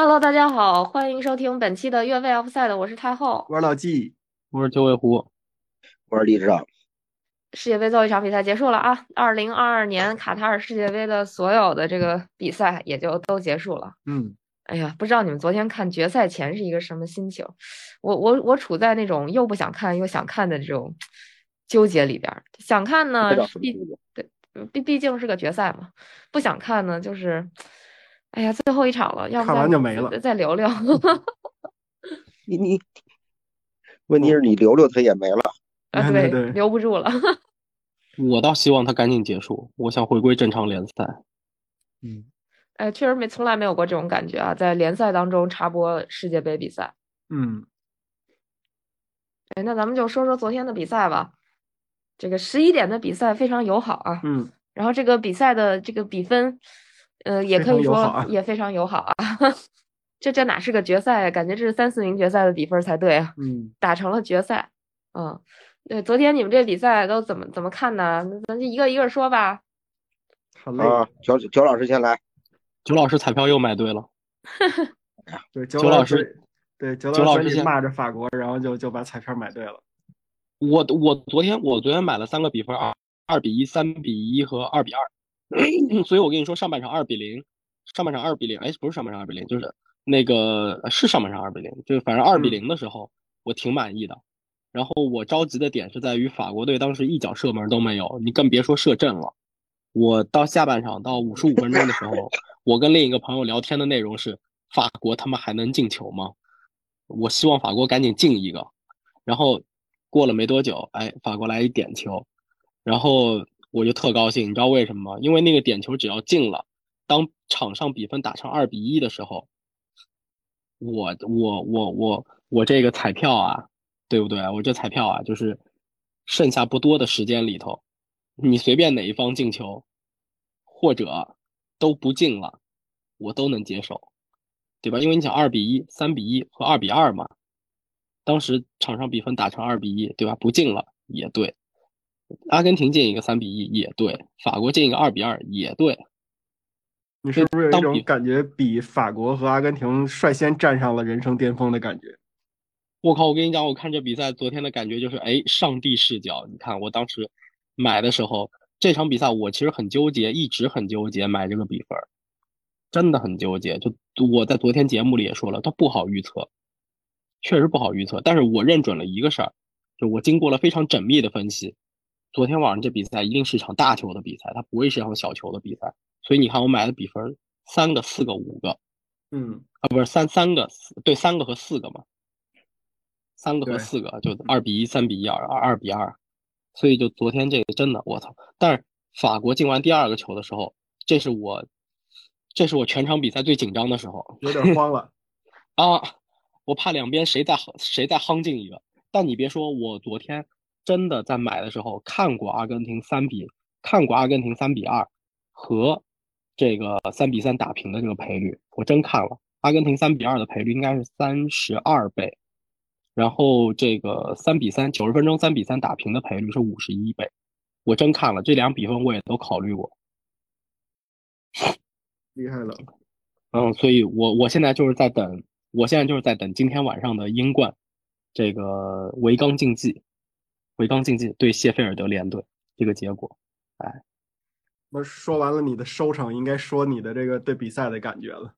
Hello，大家好，欢迎收听本期的越位 Offside，我是太后。我是老纪，我是九尾狐，我是李指导。世界杯最后一场比赛结束了啊！二零二二年卡塔尔世界杯的所有的这个比赛也就都结束了。嗯，哎呀，不知道你们昨天看决赛前是一个什么心情？我我我处在那种又不想看又想看的这种纠结里边儿。想看呢毕对毕毕竟是个决赛嘛；不想看呢，就是哎呀，最后一场了，要不看完就没了再再留留。你你，问题是你留留他也没了。啊，对对留不住了。我倒希望他赶紧结束，我想回归正常联赛。嗯，哎，确实没从来没有过这种感觉啊，在联赛当中插播世界杯比赛。嗯，哎，那咱们就说说昨天的比赛吧。这个十一点的比赛非常友好啊，嗯，然后这个比赛的这个比分，呃，也可以说也非常友好啊。这这哪是个决赛？感觉这是三四名决赛的比分才对啊，嗯，打成了决赛。嗯，对，昨天你们这比赛都怎么怎么看呢？那咱就一个一个说吧。好嘞。啊，九九老师先来。九老师彩票又买对了，对，九老九老师师，对，九老师九老师先骂着法国，然后就就把彩票买对了。我我昨天我昨天买了三个比分啊，二比一、三比一和二比二，所以我跟你说上半场二比零，上半场二比零，哎，不是上半场二比零，就是那个呃是上半场二比零，就是反正二比嗯零的时候我挺满意的。然后我着急的点是在于法国队当时一脚射门都没有，你更别说射正了。我到下半场到五十五分钟的时候，我跟另一个朋友聊天的内容是法国他们还能进球吗？我希望法国赶紧进一个。然后过了没多久，哎，法国来一点球，然后我就特高兴，你知道为什么吗？因为那个点球只要进了，当场上比分打成二比一的时候，我我我我我这个彩票啊，对不对？我这彩票啊，就是剩下不多的时间里头，你随便哪一方进球，或者都不进了，我都能接受，对吧？因为你想二比一、三比一和二比二嘛，当时场上比分打成二比一，对吧？不进了也对，阿根廷进一个三比一也对，法国进一个二比二也对，你是不是有一种感觉，比法国和阿根廷率先站上了人生巅峰的感觉？我靠！我跟你讲，我看这比赛昨天的感觉就是，哎，上帝视角。你看，我当时买的时候，这场比赛我其实很纠结，一直很纠结买这个比分儿，真的很纠结。就我在昨天节目里也说了，它不好预测，确实不好预测。但是我认准了一个事儿，就我经过了非常缜密的分析，昨天晚上这比赛一定是场大球的比赛，它不会是场小球的比赛。所以你看，我买的比分三个、四个、五个嗯，啊，不是三三个，对，三个和四个嘛。三个和四个就二比一、三比一、二二二比二，所以就昨天这个真的我操！但是法国进完第二个球的时候，这是我，这是我全场比赛最紧张的时候有点慌了。啊！我怕两边谁再谁再夯进一个。但你别说，我昨天真的在买的时候看过阿根廷三比看过阿根廷三比二和这个三比三打平的这个赔率，我真看了。阿根廷三比二的赔率应该是三十二倍。然后这个三比三，九十分钟三比三打平的赔率是五十一倍，我真看了这两比分，我也都考虑过。厉害了，嗯，所以我我现在就是在等，我现在就是在等今天晚上的英冠，这个维冈竞技，维冈竞技对谢菲尔德联队这个结果。哎那说完了你的收场，应该说你的这个对比赛的感觉了。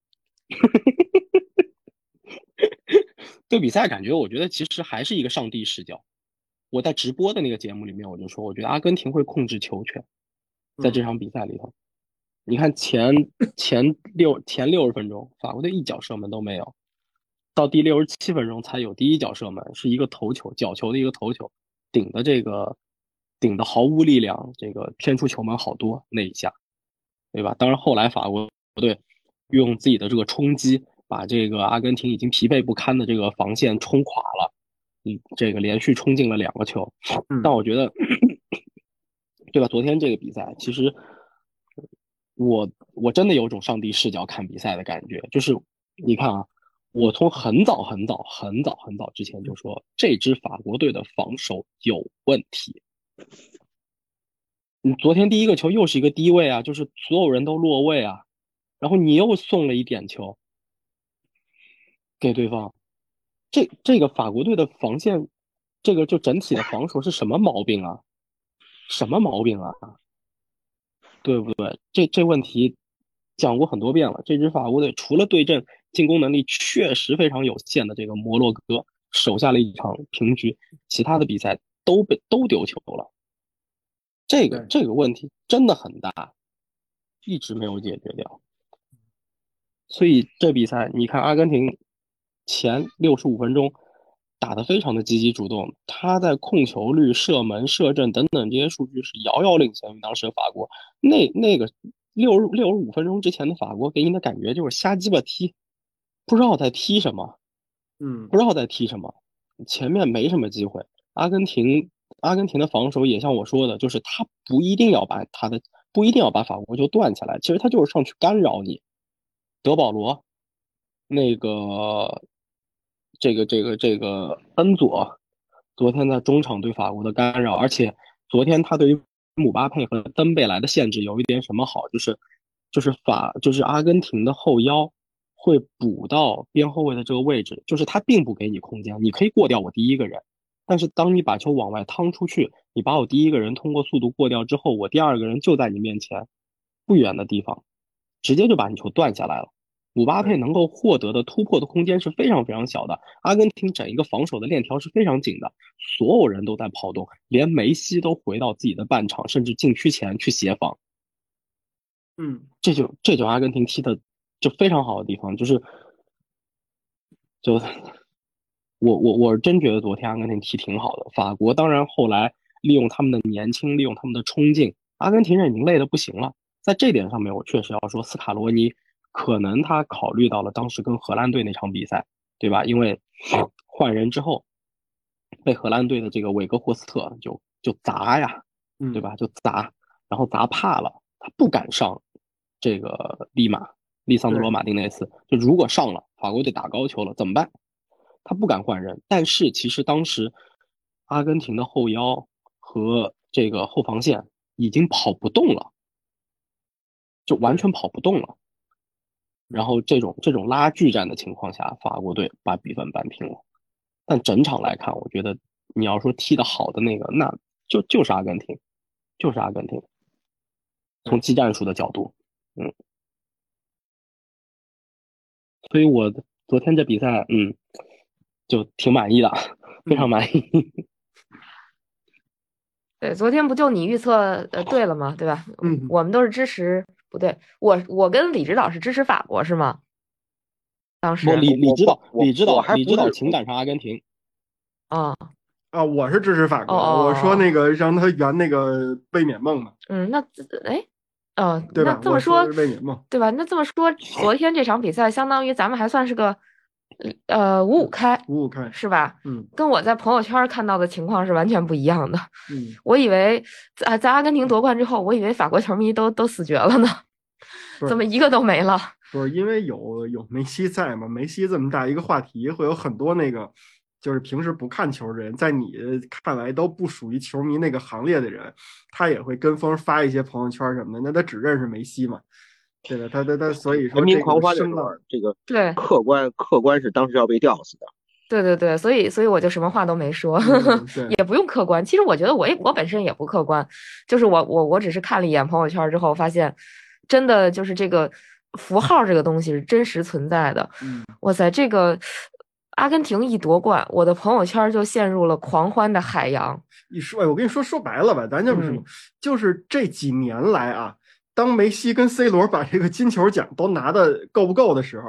对比赛感觉，我觉得其实还是一个上帝视角。我在直播的那个节目里面，我就说，我觉得阿根廷会控制球权，在这场比赛里头。你看前前六前六十分钟，法国队一脚射门都没有，到第六十七分钟才有第一脚射门，是一个头球，角球的一个头球，顶的这个顶的毫无力量，这个偏出球门好多那一下，对吧？当然后来法国队用自己的这个冲击。把这个阿根廷已经疲惫不堪的这个防线冲垮了，嗯，这个连续冲进了两个球。嗯但我觉得，对吧？昨天这个比赛，其实我我真的有种上帝视角看比赛的感觉，就是你看啊，我从很早很早很早很早之前就说，这支法国队的防守有问题。你昨天第一个球又是一个低位啊，就是所有人都落位啊，然后你又送了一点球。给对方。这这个法国队的防线，这个就整体的防守是什么毛病啊？什么毛病啊？对不对？这这问题讲过很多遍了。这支法国队除了对阵进攻能力确实非常有限的这个摩洛哥守下了一场平局，其他的比赛都被都丢球了。这个这个问题真的很大，一直没有解决掉。所以这比赛你看，阿根廷前六十五分钟打得非常的积极主动，他在控球率、射门、射正等等这些数据是遥遥领先于当时的法国。那那个六十六十五分钟之前的法国给你的感觉就是瞎鸡巴踢，不知道在踢什么。嗯不知道在踢什么，前面没什么机会。阿根廷，阿根廷的防守也像我说的，就是他不一定要把他的不一定要把法国球断起来，其实他就是上去干扰你。德保罗，那个，这个这个这个恩佐，昨天在中场对法国的干扰，而且昨天他对于姆巴佩和登贝莱的限制有一点什么好，就是就是法就是阿根廷的后腰。会补到边后卫的这个位置，就是他并不给你空间，你可以过掉我第一个人，但是当你把球往外趟出去，你把我第一个人通过速度过掉之后，我第二个人就在你面前不远的地方，直接就把你球断下来了。姆巴佩能够获得的突破的空间是非常非常小的，阿根廷整一个防守的链条是非常紧的，所有人都在跑动，连梅西都回到自己的半场甚至禁区前去协防，嗯。这就这就阿根廷踢的就非常好的地方，就是就我我我是真觉得昨天阿根廷踢挺好的。法国当然后来利用他们的年轻，利用他们的冲劲，阿根廷人已经累得不行了。在这点上面，我确实要说，斯卡罗尼可能他考虑到了当时跟荷兰队那场比赛，对吧？因为 换人之后，被荷兰队的这个韦格霍斯特就就砸呀，嗯，对？吧？就砸，然后砸怕了，他不敢上这个利马利桑德罗马丁内斯。就如果上了，法国队打高球了怎么办？他不敢换人。但是其实当时阿根廷的后腰和这个后防线已经跑不动了，就完全跑不动了。然后这种这种拉锯战的情况下，法国队把比分扳平了。但整场来看，我觉得你要说踢得好的那个，那就就是阿根廷，就是阿根廷。从技战术的角度，嗯，所以我昨天这比赛，嗯，就挺满意的，非常满意。对，昨天不就你预测呃对了吗？对吧？嗯我们都是支持，不对，我我跟李指导是支持法国是吗？当时，李李指导，李指导还，李指导情感上阿根廷，啊，啊，我是支持法国，哦我说那个让他圆那个卫冕梦嘛，嗯，那哎，呃，对吧？那这么说对吧？那这么说，昨天这场比赛相当于咱们还算是个呃五五开，五五开，是吧？嗯跟我在朋友圈看到的情况是完全不一样的。嗯，我以为在在阿根廷夺冠之后，我以为法国球迷都都死绝了呢，怎么一个都没了？不是因为有有梅西在嘛？梅西这么大一个话题，会有很多那个就是平时不看球的人，在你看来都不属于球迷那个行列的人，他也会跟风发一些朋友圈什么的，那他只认识梅西嘛，对的？他他他，所以说人民这个狂欢的时候，，这个对客观客观是当时要被吊死的。对对对，所以所以我就什么话都没说，嗯也不用客观。其实我觉得我也我本身也不客观，就是我我我只是看了一眼朋友圈之后，发现真的就是这个符号这个东西是真实存在的。嗯哇塞，这个阿根廷一夺冠，我的朋友圈就陷入了狂欢的海洋。一说，哎，我跟你说说白了吧，咱就是说，嗯就是这几年来啊，当梅西跟 C 罗把这个金球奖都拿的够不够的时候，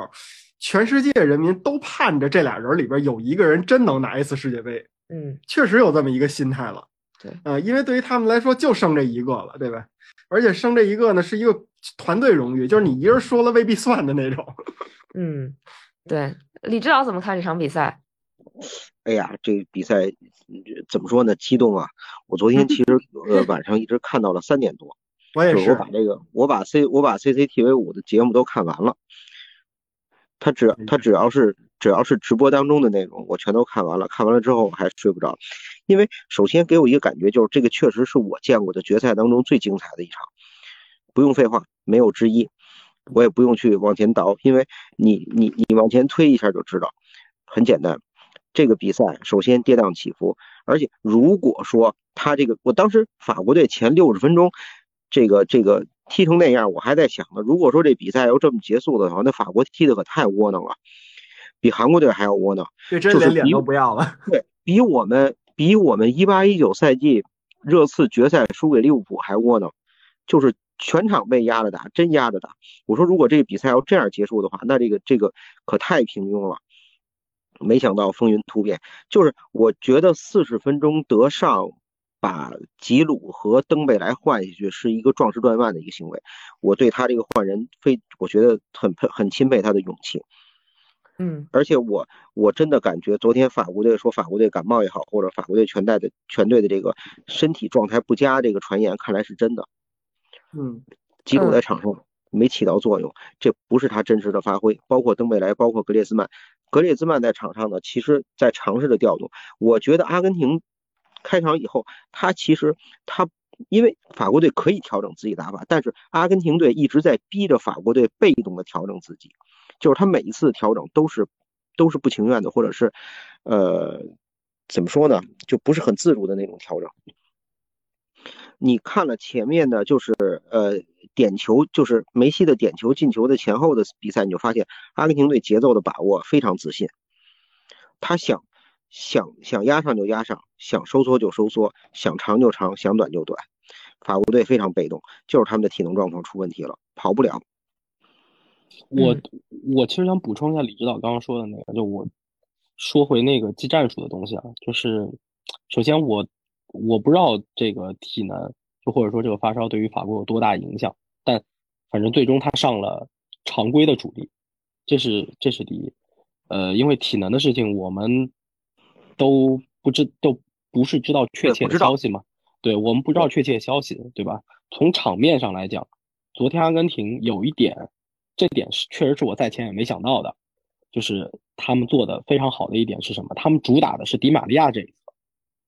全世界人民都盼着这俩人里边有一个人真能拿一次世界杯，嗯，确实有这么一个心态了。对呃，因为对于他们来说就剩这一个了，对吧？而且剩这一个呢，是一个团队荣誉，就是你一人说了未必算的那种。嗯，对，李指导怎么看这场比赛？哎呀，这比赛嗯怎么说呢？激动啊！我昨天其实呃晚上一直看到了三点多，我也是就是我，把这个我把 C 我把 CCTV 五的节目都看完了。他只他只要是只要是直播当中的内容，我全都看完了。看完了之后我还睡不着，因为首先给我一个感觉就是这个确实是我见过的决赛当中最精彩的一场，不用废话，没有之一。我也不用去往前倒，因为你你你往前推一下就知道，很简单。这个比赛首先跌宕起伏，而且如果说他这个，我当时法国队前六十分钟，这个这个踢成那样，我还在想呢。如果说这比赛要这么结束的话，那法国踢的可太窝囊了，比韩国队还要窝囊。就真连脸都不要了。对比我们比我们一八一九赛季热刺决赛输给利物浦还窝囊，就是全场被压着打，真压着打。我说如果这个比赛要这样结束的话，那这个这个可太平庸了。没想到风云突变，就是我觉得四十分钟德尚把吉鲁和登贝莱换下去是一个壮士断腕的一个行为，我对他这个换人非我觉得很很很钦佩他的勇气。嗯，而且我我真的感觉昨天法国队说法国队感冒也好，或者法国队全队的全队的这个身体状态不佳这个传言看来是真的。嗯，吉鲁在场上没起到作用，这不是他真实的发挥，包括登贝莱，包括格列兹曼。格列兹曼在场上呢，其实在尝试着调动。我觉得阿根廷开场以后，他其实他因为法国队可以调整自己打法，但是阿根廷队一直在逼着法国队被动的调整自己，就是他每一次调整都是都是不情愿的，或者是呃怎么说呢，就不是很自如的那种调整。你看了前面的，就是呃。点球就是梅西的点球进球的前后的比赛，你就发现阿根廷队节奏的把握非常自信。他想想想压上就压上，想收缩就收缩，想长就长，想短就短。法国队非常被动，就是他们的体能状况出问题了，跑不了。我我其实想补充一下李指导刚刚说的那个，就我说回那个技战术的东西啊，就是首先我我不知道这个体能。就或者说这个发烧对于法国有多大影响？但反正最终他上了常规的主力，这是这是第一。呃，因为体能的事情我们都不知都不是知道确切的消息嘛。对我们不知道确切消息，对吧？从场面上来讲，昨天阿根廷有一点，这点是确实是我在前也没想到的，就是他们做的非常好的一点是什么？他们主打的是迪玛利亚这一。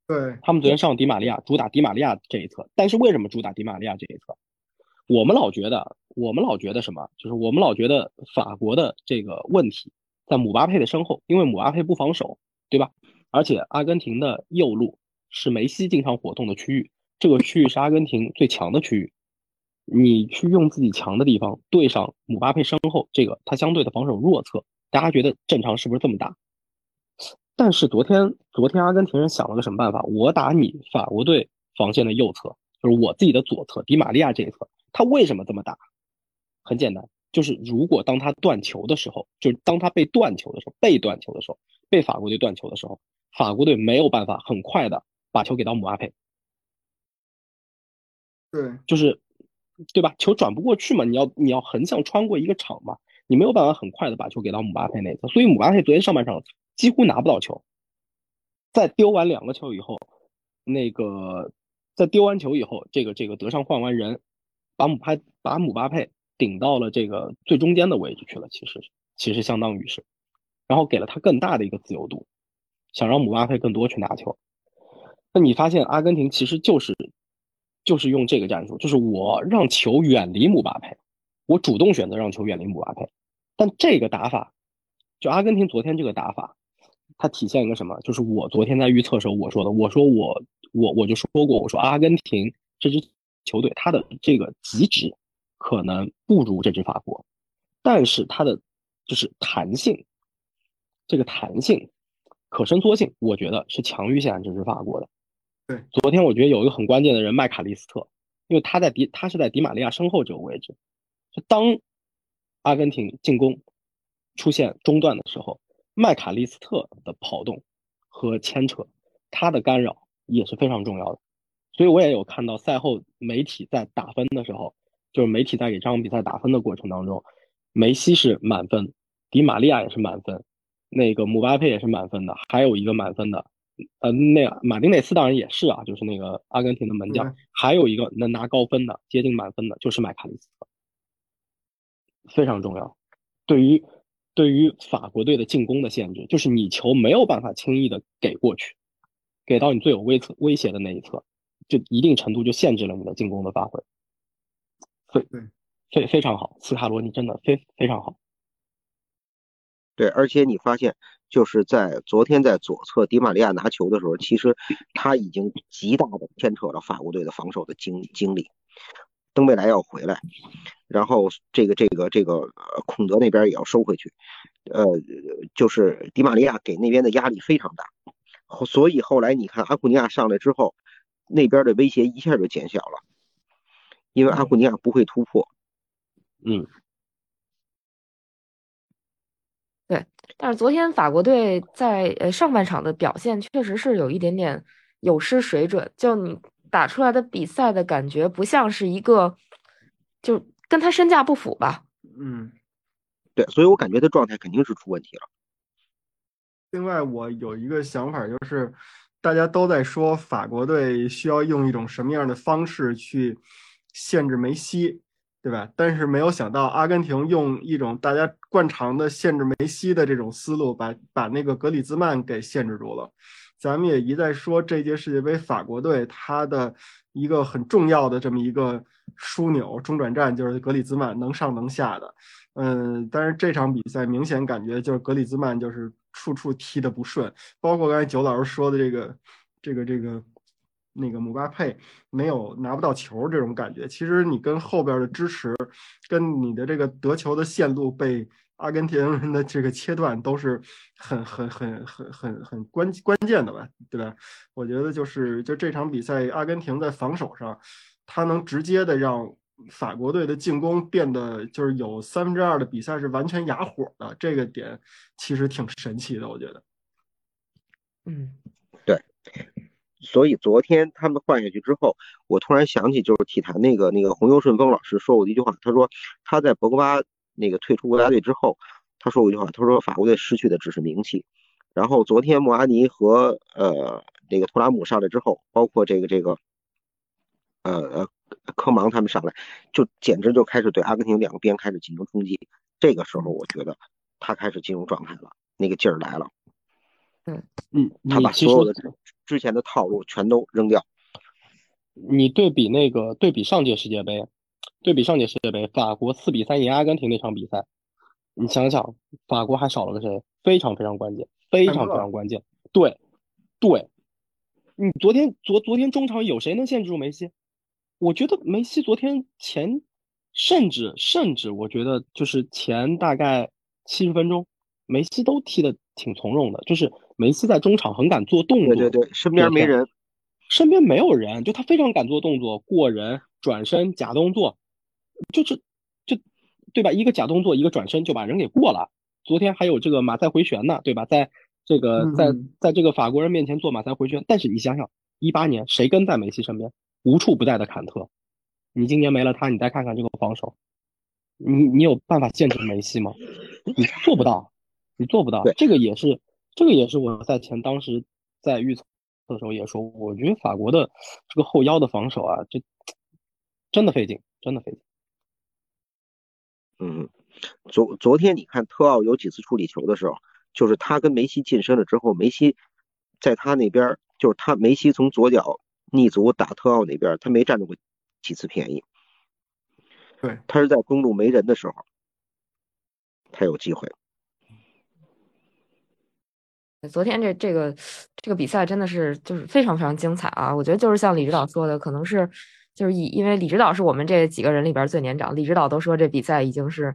对他们昨天上迪玛利亚，主打迪玛利亚这一侧。但是为什么主打迪玛利亚这一侧？我们老觉得，我们老觉得什么？就是我们老觉得法国的这个问题在姆巴佩的身后，因为姆巴佩不防守，对吧？而且阿根廷的右路是梅西经常活动的区域，这个区域是阿根廷最强的区域。你去用自己强的地方对上姆巴佩身后这个他相对的防守弱侧，大家觉得正常是不是这么打？但是昨天，昨天阿根廷人想了个什么办法？我打你法国队防线的右侧，就是我自己的左侧，迪玛利亚这一侧。他为什么这么打？很简单，就是如果当他断球的时候，就是当他被断球的时候，被断球的时候，被法国队断球的时候，法国队没有办法很快的把球给到姆巴佩。对，就是，对吧？球转不过去嘛，你要你要横向穿过一个场嘛，你没有办法很快的把球给到姆巴佩那侧，所以姆巴佩昨天上半场。几乎拿不到球，在丢完两个球以后，那个在丢完球以后，这个这个德尚换完人，把姆巴把姆巴佩顶到了这个最中间的位置去了。其实其实相当于是，然后给了他更大的一个自由度，想让姆巴佩更多去拿球。那你发现阿根廷其实就是就是用这个战术，就是我让球远离姆巴佩，我主动选择让球远离姆巴佩，但这个打法，就阿根廷昨天这个打法。它体现一个什么？就是我昨天在预测时候我说的，我说我我我就说过，我说阿根廷这支球队它的这个极值可能不如这支法国，但是它的就是弹性，这个弹性、可伸缩性，我觉得是强于现在这支法国的。对，昨天我觉得有一个很关键的人麦卡利斯特，因为他在迪他是在迪玛利亚身后这个位置，就当阿根廷进攻出现中断的时候。麦卡利斯特的跑动和牵扯，他的干扰也是非常重要的。所以我也有看到赛后媒体在打分的时候，就是媒体在给这场比赛打分的过程当中，梅西是满分，迪玛利亚也是满分，那个姆巴佩也是满分的，还有一个满分的，呃，那马丁内斯当然也是啊，就是那个阿根廷的门将，还有一个能拿高分的，接近满分的，就是麦卡利斯特，非常重要，对于。对于法国队的进攻的限制，就是你球没有办法轻易的给过去，给到你最有威侧威胁的那一侧，就一定程度就限制了你的进攻的发挥。非非非常好，斯卡罗尼真的非非常好。对，而且你发现，就是在昨天在左侧迪玛利亚拿球的时候，其实他已经极大的牵扯了法国队的防守的精精力。登贝莱要回来，然后这个这个这个呃孔德那边也要收回去，呃，就是迪玛利亚给那边的压力非常大，所以后来你看阿库尼亚上来之后，那边的威胁一下就减小了，因为阿库尼亚不会突破。嗯，对，但是昨天法国队在呃上半场的表现确实是有一点点有失水准，就你。打出来的比赛的感觉不像是一个，就跟他身价不符吧？嗯，对，所以我感觉他状态肯定是出问题了。另外，我有一个想法，就是大家都在说法国队需要用一种什么样的方式去限制梅西，对吧？但是没有想到阿根廷用一种大家惯常的限制梅西的这种思路，把把那个格里兹曼给限制住了。咱们也一再说，这届世界杯法国队他的一个很重要的这么一个枢纽、中转站就是格里兹曼能上能下的，嗯，但是这场比赛明显感觉就是格里兹曼就是处处踢的不顺，包括刚才九老师说的这个、这个、这个那个姆巴佩没有拿不到球这种感觉，其实你跟后边的支持，跟你的这个得球的线路被。阿根廷人的这个切断都是很很很很很很关关键的吧，对吧？我觉得就是就这场比赛，阿根廷在防守上，他能直接的让法国队的进攻变得就是有三分之二的比赛是完全哑火的，这个点其实挺神奇的，我觉得。嗯，对。所以昨天他们换下去之后，我突然想起就是体坛那个那个洪优顺风老师说过的一句话，他说他在博格巴。那个退出国家队之后，他说过一句话，他说法国队失去的只是名气。然后昨天穆阿尼和呃那个图拉姆上来之后，包括这个这个呃呃科芒他们上来，就简直就开始对阿根廷两个边开始进行冲击。这个时候我觉得他开始进入状态了，那个劲儿来了。嗯嗯，他把所有的之前的套路全都扔掉。你对比那个对比上届世界杯。对比上届世界杯，法国四比三赢阿根廷那场比赛，你想想，法国还少了个谁？非常非常关键，非常非常关键。对，对，你昨天昨昨天中场有谁能限制住梅西？我觉得梅西昨天前，甚至甚至，我觉得就是前大概七十分钟，梅西都踢的挺从容的，就是梅西在中场很敢做动作，对对对，身边没人，身边没有人，就他非常敢做动作，过人、转身、假动作。就是，就，对吧？一个假动作，一个转身就把人给过了。昨天还有这个马赛回旋呢，对吧？在这个在在这个法国人面前做马赛回旋。但是你想想，一八年谁跟在梅西身边？无处不在的坎特。你今年没了他，你再看看这个防守，你你有办法限制梅西吗？你做不到，你做不到。这个也是，这个也是我在前当时在预测的时候也说，我觉得法国的这个后腰的防守啊，这真的费劲，真的费劲。嗯，昨昨天你看特奥有几次处理球的时候，就是他跟梅西近身了之后，梅西在他那边，就是他梅西从左脚逆足打特奥那边，他没占着过几次便宜。对，他是在公路没人的时候，他有机会。昨天这这个这个比赛真的是就是非常非常精彩啊！我觉得就是像李指导说的，可能是。就是以，因为李指导是我们这几个人里边最年长，李指导都说这比赛已经是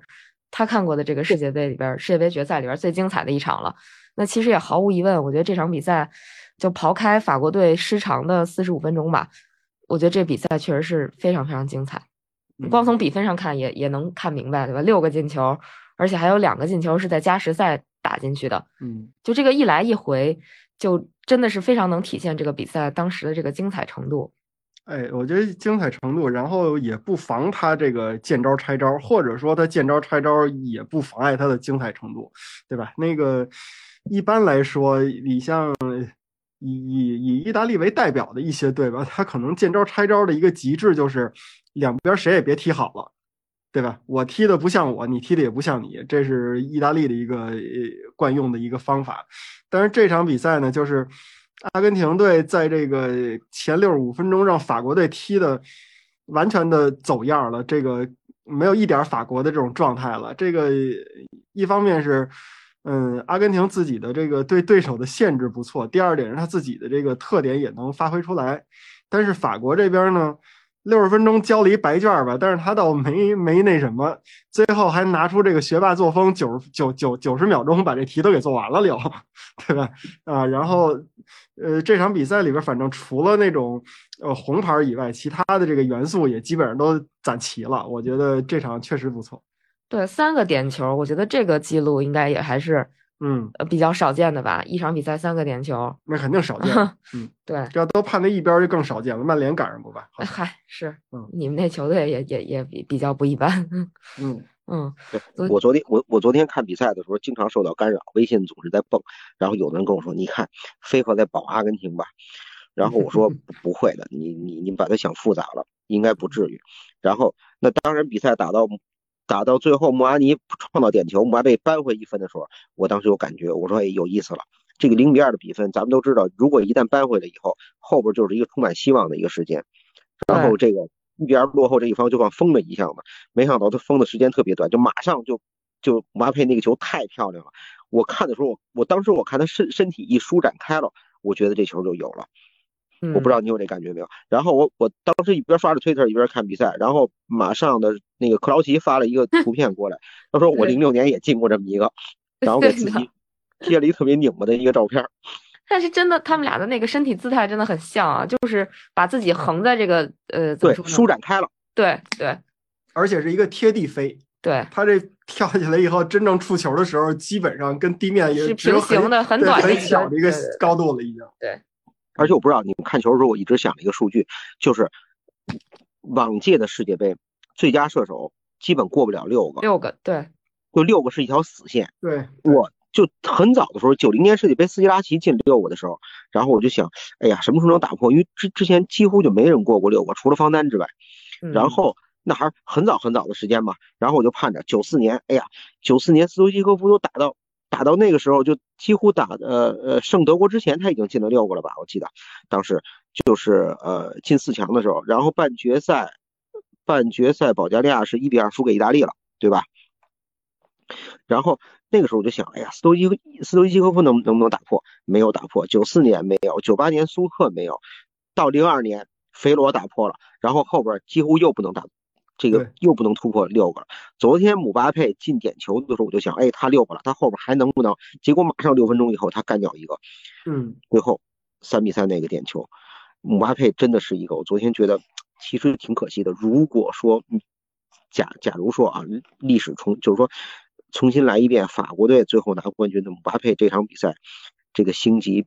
他看过的这个世界杯里边世界杯决赛里边最精彩的一场了。那其实也毫无疑问，我觉得这场比赛就刨开法国队失常的四十五分钟吧，我觉得这比赛确实是非常非常精彩。光从比分上看也也能看明白，对吧？六个进球，而且还有两个进球是在加时赛打进去的。嗯，就这个一来一回，就真的是非常能体现这个比赛当时的这个精彩程度。哎，我觉得精彩程度，然后也不妨他这个见招拆招，或者说他见招拆招也不妨碍他的精彩程度，对吧？那个一般来说，你像以以以意大利为代表的一些队吧，他可能见招拆招的一个极致就是两边谁也别踢好了，对吧？我踢的不像我，你踢的也不像你，这是意大利的一个惯用的一个方法。但是这场比赛呢，就是。阿根廷队在这个前六十五分钟让法国队踢的完全的走样了。这个没有一点法国的这种状态了。这个一方面是，嗯，阿根廷自己的这个对对手的限制不错；第二点是他自己的这个特点也能发挥出来。但是法国这边呢？六十分钟交了一白卷吧，但是他倒没没那什么，最后还拿出这个学霸作风，九十九九九十秒钟把这题都给做完了了，对吧？啊，然后，呃，这场比赛里边，反正除了那种呃红牌以外，其他的这个元素也基本上都攒齐了。我觉得这场确实不错。对，三个点球，我觉得这个记录应该也还是。嗯，呃，比较少见的吧，一场比赛三个点球，那肯定少见。嗯，对，这要都判那一边就更少见了。曼联赶上过吧？嗨，是，嗯，你们那球队也也也比比较不一般。嗯嗯，我昨天我我昨天看比赛的时候，经常受到干扰，微信总是在蹦，然后有的人跟我说：“你看，飞鹤在保阿根廷吧？”然后我说：“不会的，你你你把它想复杂了，应该不至于。”然后那当然比赛打到。打到最后，穆阿尼创造点球，穆阿贝扳回一分的时候，我当时有感觉，我说哎，有意思了。这个零比二的比分，咱们都知道，如果一旦扳回来以后，后边就是一个充满希望的一个时间。然后这个一比二落后这一方就像疯了一样嘛，没想到他疯的时间特别短，就马上就就穆阿佩那个球太漂亮了。我看的时候，我我当时我看他身身体一舒展开了，我觉得这球就有了。我不知道你有这感觉没有？然后我我当时一边刷着推特一边看比赛，然后马上的那个克劳奇发了一个 图片过来，他说我零六年也进过这么一个，然后给自己贴了一特别拧巴的一个照片。但是真的，他们俩的那个身体姿态真的很像啊，就是把自己横在这个呃，对，舒展开了。对对，而且是一个贴地飞。对，他这跳起来以后，真正触球的时候，基本上跟地面也是平行的，很短很小的一个高度了，已经。对。而且我不知道你们看球的时候，我一直想了一个数据，就是往届的世界杯最佳射手基本过不了六个，六个对，就六个是一条死线。对，我就很早的时候，九零年世界杯斯基拉奇进六个的时候，然后我就想，哎呀，什么时候能打破？因为之之前几乎就没人过过六个，除了方丹之外。然后那还是很早很早的时间嘛，然后我就盼着九四年，哎呀，九四年斯图基科夫都打到。打到那个时候，就几乎打的呃胜德国之前，他已经进了六个了吧？我记得当时就是呃进四强的时候，然后半决赛，半决赛保加利亚是一比二输给意大利了，对吧？然后那个时候我就想，哎呀，斯托伊斯托伊基科夫能能不能打破？没有打破。九四年没有，九八年苏克没有，到零二年肥罗打破了，然后后边几乎又不能打。这个又不能突破六个了。昨天姆巴佩进点球的时候，我就想，哎，他六个了，他后边还能不能？结果马上六分钟以后，他干掉一个。嗯，最后三比三那个点球，姆巴佩真的是一个。我昨天觉得其实挺可惜的。如果说假假如说啊，历史重就是说重新来一遍，法国队最后拿冠军的姆巴佩这场比赛，这个星级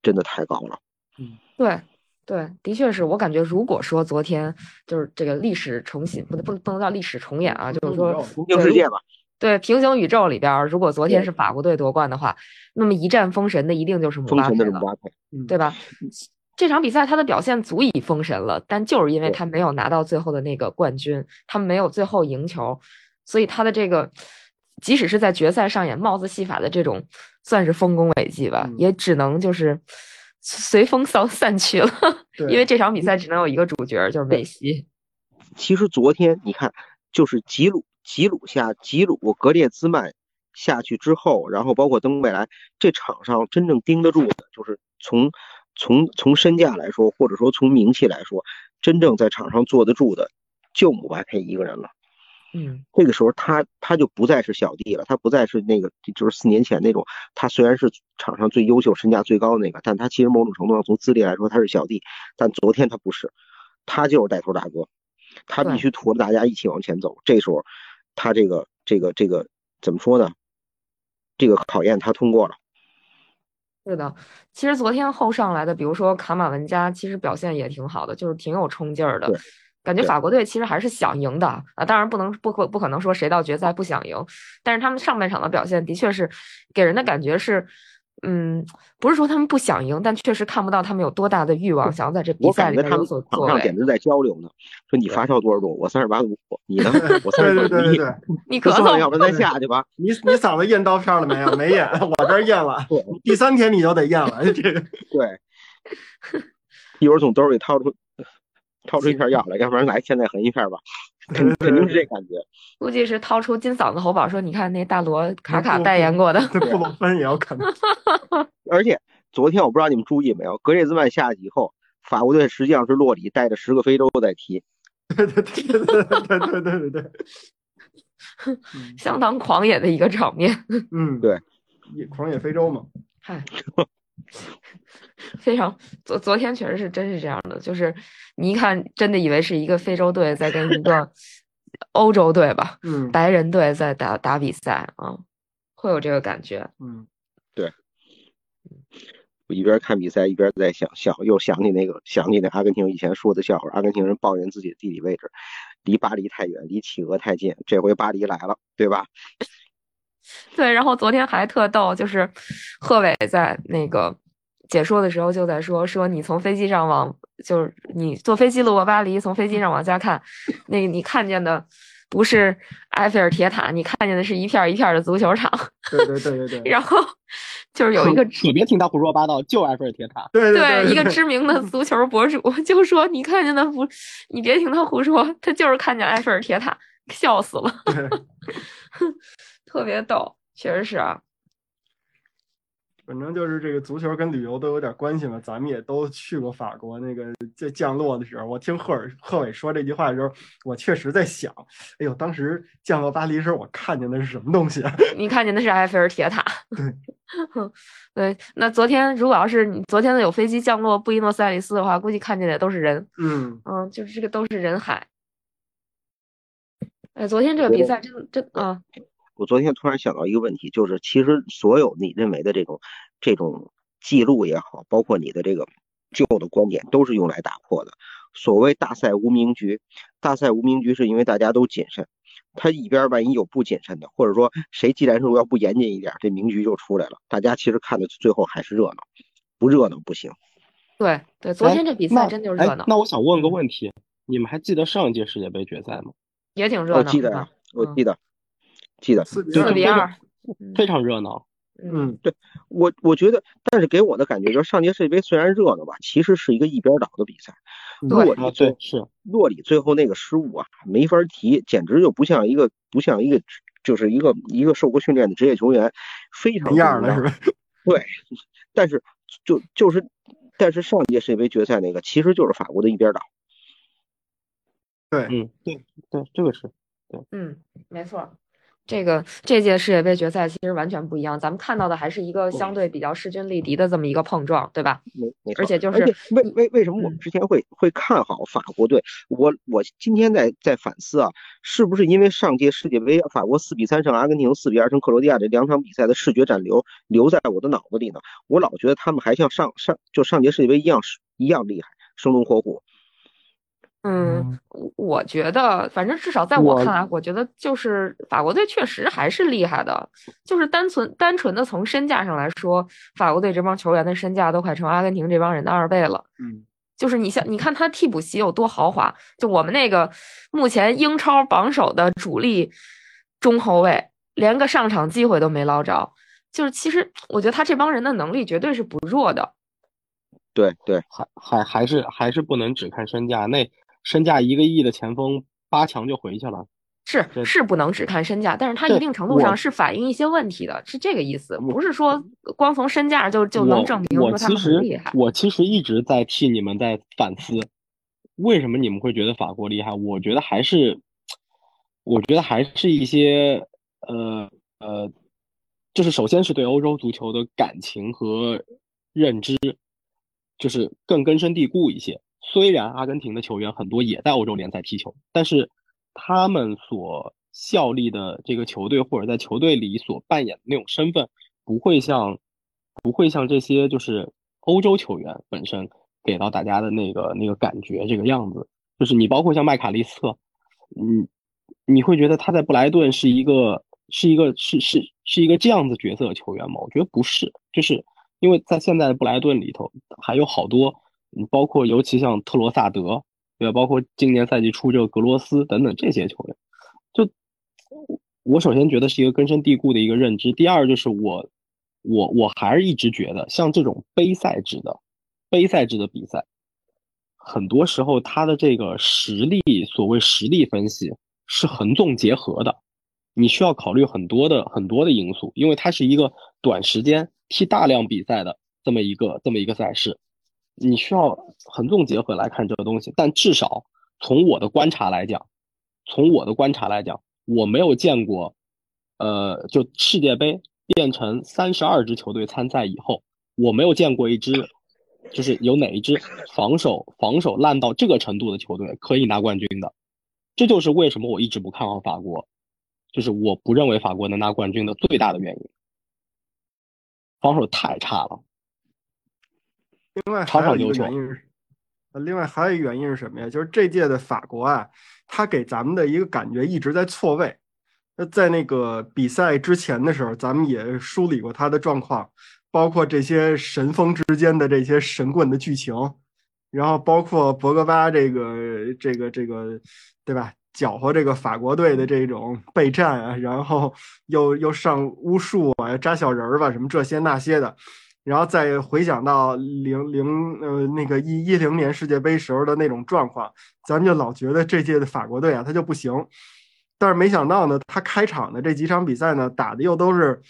真的太高了。嗯，对。对，的确是我感觉，如果说昨天就是这个历史重新，不能不不能叫历史重演啊，就是说平行世界吧。对，平行宇宙里边，如果昨天是法国队夺冠的话，那么一战封神的一定就是姆巴佩了，对吧？这场比赛他的表现足以封神了，但就是因为他没有拿到最后的那个冠军，他没有最后赢球，所以他的这个即使是在决赛上演帽子戏法的这种算是丰功伟绩吧，也只能就是。随风散散去了，因为这场比赛只能有一个主角，就是梅西。其实昨天你看，就是吉鲁吉鲁下吉鲁格列兹曼下去之后，然后包括登贝莱，这场上真正盯得住的，就是从从从身价来说，或者说从名气来说，真正在场上坐得住的，就姆巴佩一个人了。嗯，这个时候他他就不再是小弟了，他不再是那个就是四年前那种，他虽然是场上最优秀、身价最高的那个，但他其实某种程度上从资历来说他是小弟。但昨天他不是，他就是带头大哥，他必须驮着大家一起往前走。这时候他这个这个这个怎么说呢？这个考验他通过了。是的，其实昨天后上来的，比如说卡马文加，其实表现也挺好的，就是挺有冲劲儿的。感觉法国队其实还是想赢的啊，当然不能不可不可能说谁到决赛不想赢，但是他们上半场的表现的确是给人的感觉是，嗯，不是说他们不想赢，但确实看不到他们有多大的欲望想要在这比赛里面有所作为。场上简直在交流呢，说你发烧多少度？我三十八度，你呢？我三十九度。你 咳嗽，要不然咱下去吧？你你嗓子验刀片了没有？没验，我这验了。第三天你就得验了，这个对。一会儿从兜里掏出。掏出一片药来，要不然来现在横一片吧。肯肯定是这感觉。估计是掏出金嗓子喉宝说：“你看那大罗卡卡代言过的。”这布洛芬也要啃。而且昨天我不知道你们注意没有，格列兹曼下去以后，法国队实际上是洛里带着十个非洲在踢。对对对对对对对对对对。相当狂野的一个场面。嗯，对，狂野非洲嘛。嗨，非常昨昨天确实是真是这样的，就是你一看，真的以为是一个非洲队在跟一个 欧洲队吧，嗯，白人队在打打比赛啊，会有这个感觉。嗯，对。我一边看比赛一边在想想，又想起那个想起那阿根廷以前说的笑话，阿根廷人抱怨自己的地理位置。离巴黎太远，离企鹅太近。这回巴黎来了，对吧？对，然后昨天还特逗，就是贺伟在那个解说的时候就在说说你从飞机上往，就是你坐飞机路过巴黎，从飞机上往下看，那你看见的不是埃菲尔铁塔，你看见的是一片一片的足球场。对对对对对。然后。就是有一个，你别听他胡说八道，就埃菲尔铁塔。对对，一个知名的足球博主就说：“你看见的不？你别听他胡说，他就是看见埃菲尔铁塔，笑死了。”特别逗，确实是啊。反正就是这个足球跟旅游都有点关系嘛，咱们也都去过法国。那个在降落的时候，我听赫尔赫伟说这句话的时候，我确实在想，哎呦，当时降落巴黎时候，我看见的是什么东西？你看见的是埃菲尔铁塔。对，对。那昨天如果要是你昨天的有飞机降落布宜诺斯艾利斯的话，估计看见的都是人。嗯嗯，就是这个都是人海。哎，昨天这个比赛真真啊。我昨天突然想到一个问题，就是其实所有你认为的这种这种记录也好，包括你的这个旧的观点，都是用来打破的。所谓大赛无名局，大赛无名局是因为大家都谨慎，他一边万一有不谨慎的，或者说谁既然说要不严谨一点，这名局就出来了。大家其实看的最后还是热闹，不热闹不行。对对，昨天这比赛真就是热闹。那我想问个问题，你们还记得上一届世界杯决赛吗？也挺热闹。我记得，我记得。记得四比二，非常热闹。嗯，对我我觉得，但是给我的感觉就是上届世界杯虽然热闹吧，其实是一个一边倒的比赛。洛里对是洛里最后那个失误啊，没法提，简直就不像一个不像一个就是一个一个受过训练的职业球员，非常样的是吧？对，但是就就是，但是上届世界杯决赛那个其实就是法国的一边倒。对，嗯，对对，这个是对，嗯，没错。这个这届世界杯决赛其实完全不一样，咱们看到的还是一个相对比较势均力敌的这么一个碰撞，对吧？没而且就是为为为什么我们之前会会看好法国队？我我今天在在反思啊，是不是因为上届世界杯法国四比三胜阿根廷，四比二胜克罗地亚这两场比赛的视觉暂留留在我的脑子里呢？我老觉得他们还像上上就上届世界杯一样一样厉害，生龙活虎。嗯，我觉得，反正至少在我看来，我觉得就是法国队确实还是厉害的。就是单纯单纯的从身价上来说，法国队这帮球员的身价都快成阿根廷这帮人的二倍了。嗯，就是你像你看他替补席有多豪华，就我们那个目前英超榜首的主力中后卫，连个上场机会都没捞着。就是其实我觉得他这帮人的能力绝对是不弱的。对对，还还还是还是不能只看身价那。身价一个亿的前锋八强就回去了，是是不能只看身价，但是他一定程度上是反映一些问题的，是这个意思，不是说光从身价就就能证明说他们很厉害。我其实一直在替你们在反思，为什么你们会觉得法国厉害？我觉得还是，我觉得还是一些呃呃，就是首先是对欧洲足球的感情和认知，就是更根深蒂固一些。虽然阿根廷的球员很多也在欧洲联赛踢球，但是他们所效力的这个球队或者在球队里所扮演的那种身份，不会像不会像这些就是欧洲球员本身给到大家的那个那个感觉这个样子。就是你包括像麦卡利斯特，嗯，你会觉得他在布莱顿是一个是一个是是是一个这样子角色的球员吗？我觉得不是，就是因为在现在的布莱顿里头还有好多。你包括尤其像特罗萨德，对吧？包括今年赛季初这个格罗斯等等这些球员，就我首先觉得是一个根深蒂固的一个认知。第二就是我，我我还是一直觉得，像这种杯赛制的杯赛制的比赛，很多时候他的这个实力，所谓实力分析是横纵结合的，你需要考虑很多的很多的因素，因为它是一个短时间踢大量比赛的这么一个这么一个赛事，你需要横纵结合来看这个东西。但至少从我的观察来讲，从我的观察来讲，我没有见过，呃，就世界杯变成三十二支球队参赛以后，我没有见过一支。就是有哪一支防守防守烂到这个程度的球队可以拿冠军的，这就是为什么我一直不看好法国，就是我不认为法国能拿冠军的最大的原因，防守太差了。另外还有一个原因是，另外还有一个原因是什么呀？就是这届的法国啊，他给咱们的一个感觉一直在错位。那在那个比赛之前的时候，咱们也梳理过他的状况。包括这些神锋之间的这些神棍的剧情，然后包括博格巴这个这个这个，对吧？搅和这个法国队的这种备战啊，然后又又上巫术啊，扎小人儿吧，什么这些那些的，然后再回想到零零呃那个一一零年世界杯时候的那种状况，咱们就老觉得这届的法国队啊，他就不行。但是没想到呢，他开场的这几场比赛呢，打的又都是。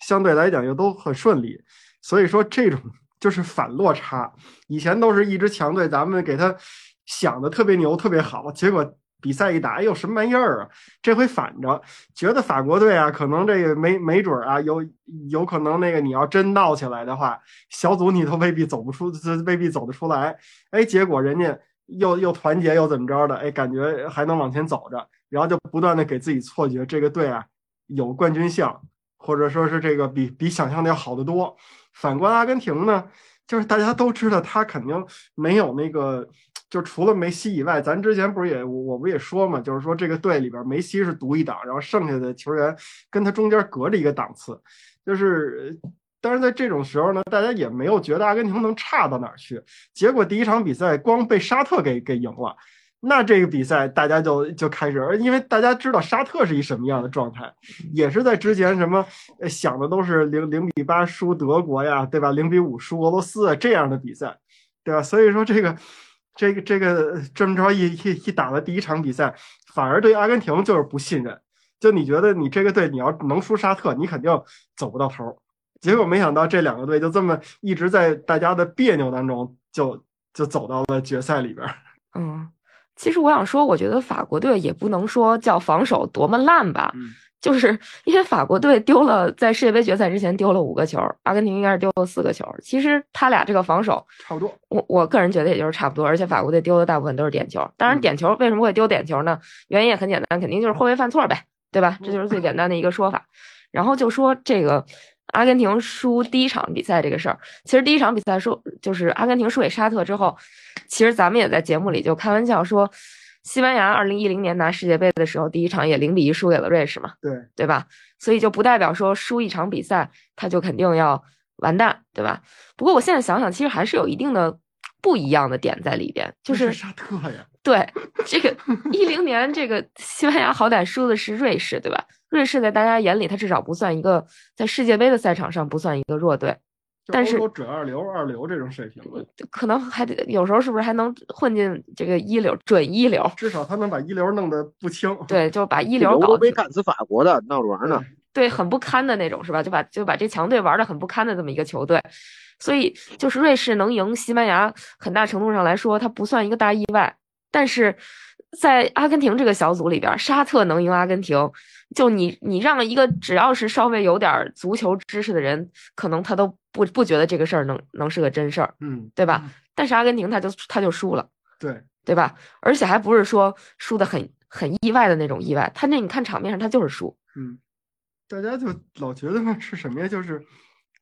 相对来讲又都很顺利，所以说这种就是反落差。以前都是一支强队，咱们给他想的特别牛、特别好，结果比赛一打，哎呦什么玩意儿啊！这回反着，觉得法国队啊，可能这个没没准啊，有有可能那个你要真闹起来的话，小组你都未必走不出，未必走得出来。哎，结果人家又又团结又怎么着的？哎，感觉还能往前走着，然后就不断的给自己错觉，这个队啊有冠军相。或者说是这个比比想象的要好得多。反观阿根廷呢，就是大家都知道他肯定没有那个，就除了梅西以外，咱之前不是也我不也说嘛，就是说这个队里边梅西是独一档，然后剩下的球员跟他中间隔着一个档次。就是，但是在这种时候呢，大家也没有觉得阿根廷能差到哪儿去。结果第一场比赛光被沙特给给赢了。那这个比赛大家就就开始，因为大家知道沙特是一什么样的状态，也是在之前什么想的都是零零比八输德国呀，对吧？零比五输俄罗斯啊这样的比赛，对吧？所以说这个这个这个这么着一一一打了第一场比赛，反而对阿根廷就是不信任，就你觉得你这个队你要能输沙特，你肯定走不到头，结果没想到这两个队就这么一直在大家的别扭当中就就走到了决赛里边，嗯。其实我想说，我觉得法国队也不能说叫防守多么烂吧，就是因为法国队丢了在世界杯决赛之前丢了五个球，阿根廷应该是丢了四个球。其实他俩这个防守差不多，我我个人觉得也就是差不多。而且法国队丢的大部分都是点球，当然点球为什么会丢点球呢？原因也很简单，肯定就是后卫犯错呗，对吧？这就是最简单的一个说法。然后就说这个。阿根廷输第一场比赛这个事儿，其实第一场比赛输就是阿根廷输给沙特之后，其实咱们也在节目里就开玩笑说，西班牙二零一零年拿世界杯的时候，第一场也零比一输给了瑞士嘛，对对吧？所以就不代表说输一场比赛他就肯定要完蛋，对吧？不过我现在想想，其实还是有一定的不一样的点在里边，就是沙特呀，对这个一零年这个西班牙好歹输的是瑞士，对吧？瑞士在大家眼里，他至少不算一个在世界杯的赛场上不算一个弱队，但是准二流、二流这种水平了，可能还得有时候是不是还能混进这个一流、准一流？至少他能把一流弄得不轻。对，就是把一流搞。被干死法国的闹着玩呢。对，很不堪的那种，是吧？就把就把这强队玩的很不堪的这么一个球队，所以就是瑞士能赢西班牙，很大程度上来说，它不算一个大意外。但是在阿根廷这个小组里边，沙特能赢阿根廷。就你，你让一个只要是稍微有点足球知识的人，可能他都不不觉得这个事儿能能是个真事儿，嗯，对吧？但是阿根廷他就他就输了，对对吧？而且还不是说输的很很意外的那种意外，他那你看场面上他就是输，嗯，大家就老觉得是什么呀？就是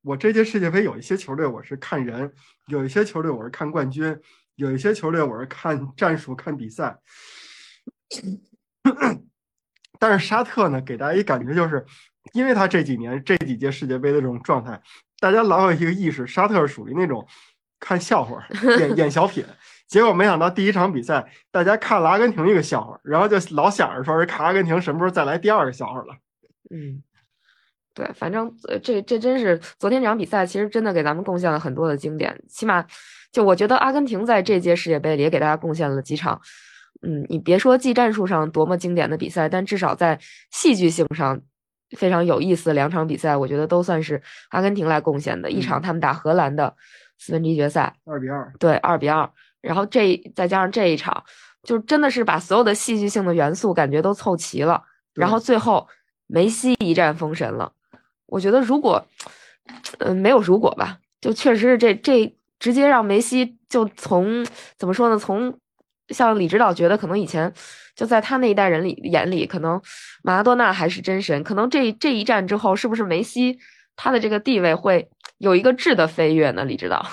我这届世界杯有一些球队我是看人，有一些球队我是看冠军，有一些球队我是看战术、看比赛。但是沙特呢，给大家一感觉就是，因为他这几年这几届世界杯的这种状态，大家老有一个意识，沙特是属于那种看笑话、演 演小品。结果没想到第一场比赛，大家看了阿根廷一个笑话，然后就老想着说是看阿根廷什么时候再来第二个笑话了。嗯，对，反正呃，这这真是昨天这场比赛，其实真的给咱们贡献了很多的经典。起码，就我觉得阿根廷在这届世界杯里也给大家贡献了几场，嗯，你别说技战术上多么经典的比赛，但至少在戏剧性上非常有意思两场比赛，我觉得都算是阿根廷来贡献的。一场他们打荷兰的四分之一决赛，二比二，对，二比二。然后这再加上这一场，就真的是把所有的戏剧性的元素感觉都凑齐了。然后最后梅西一战封神了。我觉得如果，嗯，没有如果吧，就确实是这这直接让梅西就从怎么说呢？从像李指导觉得可能以前就在他那一代人里眼里，可能马拉多纳还是真神。可能这这一战之后，是不是梅西他的这个地位会有一个质的飞跃呢？李指导，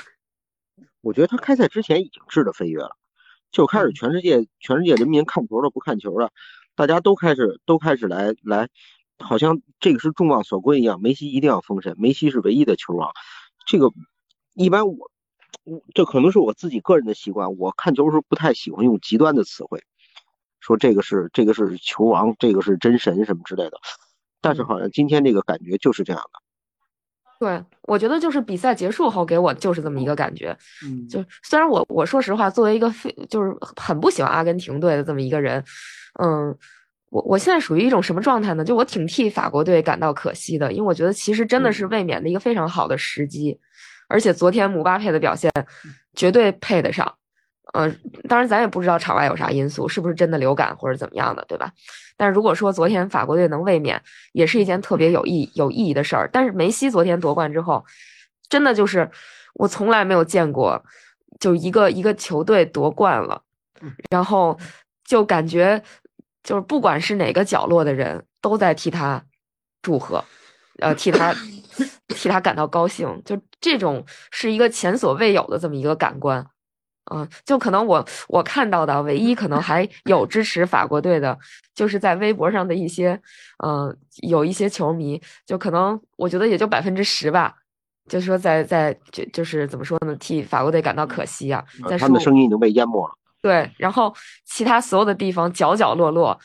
我觉得他开赛之前已经质的飞跃了，就开始全世界全世界人民看球的不看球的，大家都开始都开始来来。好像这个是众望所归一样，梅西一定要封神，梅西是唯一的球王。这个一般我，我这可能是我自己个人的习惯，我看球时候不太喜欢用极端的词汇，说这个是这个是球王，这个是真神什么之类的。但是好像今天这个感觉就是这样的。对，我觉得就是比赛结束后给我就是这么一个感觉。嗯，就虽然我我说实话，作为一个非就是很不喜欢阿根廷队的这么一个人，嗯。我我现在属于一种什么状态呢？就我挺替法国队感到可惜的，因为我觉得其实真的是卫冕的一个非常好的时机，而且昨天姆巴佩的表现绝对配得上。呃，当然咱也不知道场外有啥因素，是不是真的流感或者怎么样的，对吧？但是如果说昨天法国队能卫冕，也是一件特别有意有意义的事儿。但是梅西昨天夺冠之后，真的就是我从来没有见过，就一个一个球队夺冠了，然后就感觉。就是不管是哪个角落的人都在替他祝贺，呃，替他替他感到高兴。就这种是一个前所未有的这么一个感官，嗯，就可能我我看到的唯一可能还有支持法国队的，就是在微博上的一些，嗯，有一些球迷，就可能我觉得也就百分之十吧，就是说在在就就是怎么说呢，替法国队感到可惜啊，在他们的声音已经被淹没了。对，然后其他所有的地方角角落落，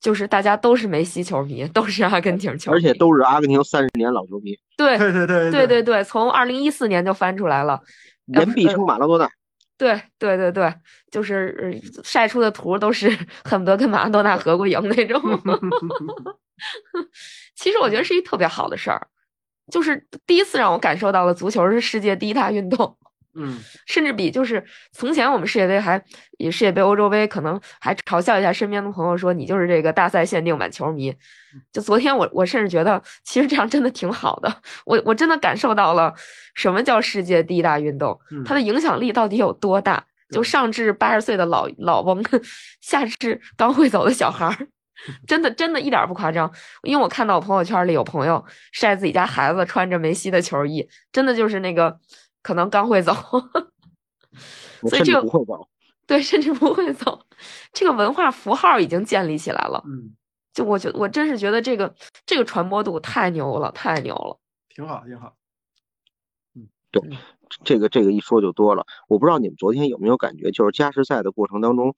就是大家都是梅西球迷，都是阿根廷球迷，而且都是阿根廷三十年老球迷。对对对对对对对，从二零一四年就翻出来了，人必称马拉多纳。对对对对，就是晒出的图都是 恨不得跟马拉多纳合过影那种。其实我觉得是一特别好的事儿，就是第一次让我感受到了足球是世界第一大运动。嗯，甚至比就是从前我们世界杯还以世界杯、欧洲杯，可能还嘲笑一下身边的朋友，说你就是这个大赛限定版球迷。就昨天我我甚至觉得，其实这样真的挺好的。我我真的感受到了什么叫世界第一大运动，它的影响力到底有多大？就上至八十岁的老老翁，下至刚会走的小孩儿，真的真的一点不夸张。因为我看到我朋友圈里有朋友晒自己家孩子穿着梅西的球衣，真的就是那个。可能刚会走，所以这个不会走，对，甚至不会走。这个文化符号已经建立起来了。嗯，就我觉，我真是觉得这个这个传播度太牛了，太牛了，挺好，挺好。嗯，对，这个这个一说就多了。我不知道你们昨天有没有感觉，就是加时赛的过程当中，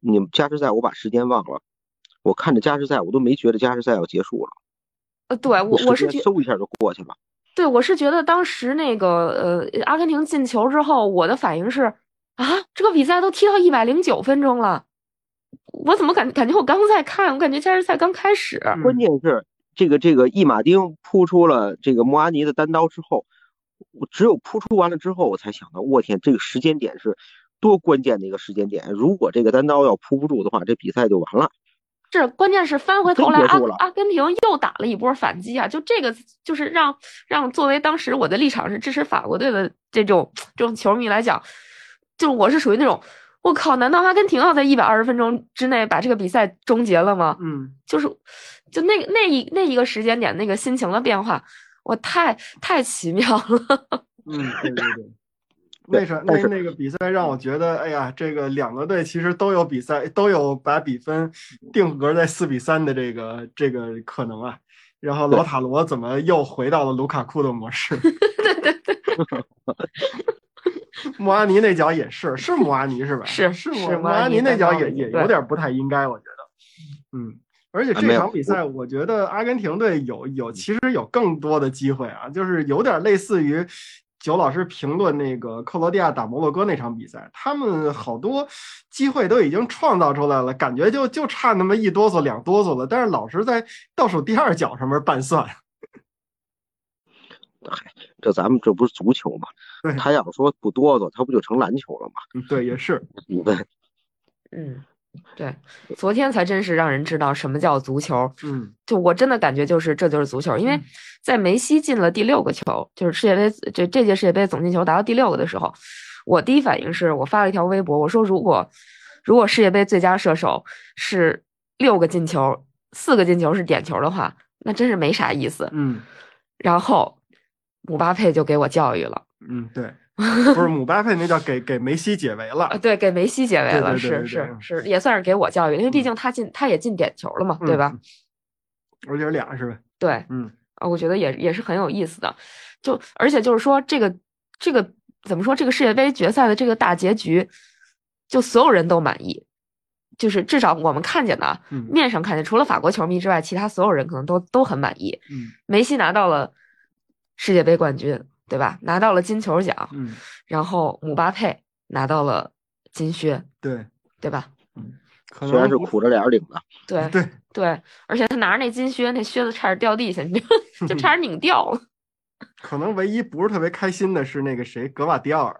你们加时赛我把时间忘了，我看着加时赛我都没觉得加时赛要结束了。呃，对我我是觉嗖一下就过去了。对，我是觉得当时那个呃，阿根廷进球之后，我的反应是啊，这个比赛都踢到一百零九分钟了，我怎么感感觉我刚在看，我感觉加时赛刚开始。关键是这个这个伊马丁扑出了这个莫阿尼的单刀之后，我只有扑出完了之后，我才想到，我天，这个时间点是多关键的一个时间点，如果这个单刀要扑不住的话，这比赛就完了。是，关键是翻回头来，阿阿根廷又打了一波反击啊！就这个，就是让让作为当时我的立场是支持法国队的这种这种球迷来讲，就我是属于那种，我靠，难道阿根廷要在一百二十分钟之内把这个比赛终结了吗？嗯，就是就那那一那一个时间点那个心情的变化，我太太奇妙了。嗯，对对对。那啥，那那个比赛让我觉得，哎呀，这个两个队其实都有比赛，都有把比分定格在四比三的这个这个可能啊。然后老塔罗怎么又回到了卢卡库的模式？对对对。莫阿尼那脚也是，是莫阿尼是吧？是是莫莫阿尼那脚也也有点不太应该，我觉得。嗯，而且这场比赛，我觉得阿根廷队有有其实有更多的机会啊，就是有点类似于九老师评论那个克罗地亚打摩洛哥那场比赛，他们好多机会都已经创造出来了，感觉就就差那么一哆嗦两哆嗦了，但是老是在倒数第二脚上面拌蒜。这咱们这不是足球吗对？他要说不哆嗦，他不就成篮球了吗？嗯对，也是，你问，嗯，对，昨天才真是让人知道什么叫足球。嗯就我真的感觉就是这就是足球，因为嗯在梅西进了第六个球，就是世界杯这这届世界杯总进球达到第六个的时候，我第一反应是我发了一条微博，我说如果如果世界杯最佳射手是六个进球，四个进球是点球的话，那真是没啥意思。嗯然后姆巴佩就给我教育了，嗯，对，不是姆巴佩那叫给给梅西解围啊，了，对，给梅西解围了，是对对对对是是，也算是给我教育，因为毕嗯竟他进他也进点球了嘛，对吧？嗯？而且俩是吧？对，嗯啊，我觉得也也是很有意思的，就而且就是说这个这个怎么说，这个世界杯决赛的这个大结局，就所有人都满意，就是至少我们看见的啊嗯面上看见，除了法国球迷之外，其他所有人可能都都很满意。嗯梅西拿到了世界杯冠军，对吧？拿到了金球奖，嗯，然后姆巴佩拿到了金靴，对，对吧？嗯虽然是苦着脸儿领的，对对，对，而且他拿着那金靴，那靴子差点掉地下，你就 就差点拧掉了。可能唯一不是特别开心的是那个谁格瓦迪奥尔，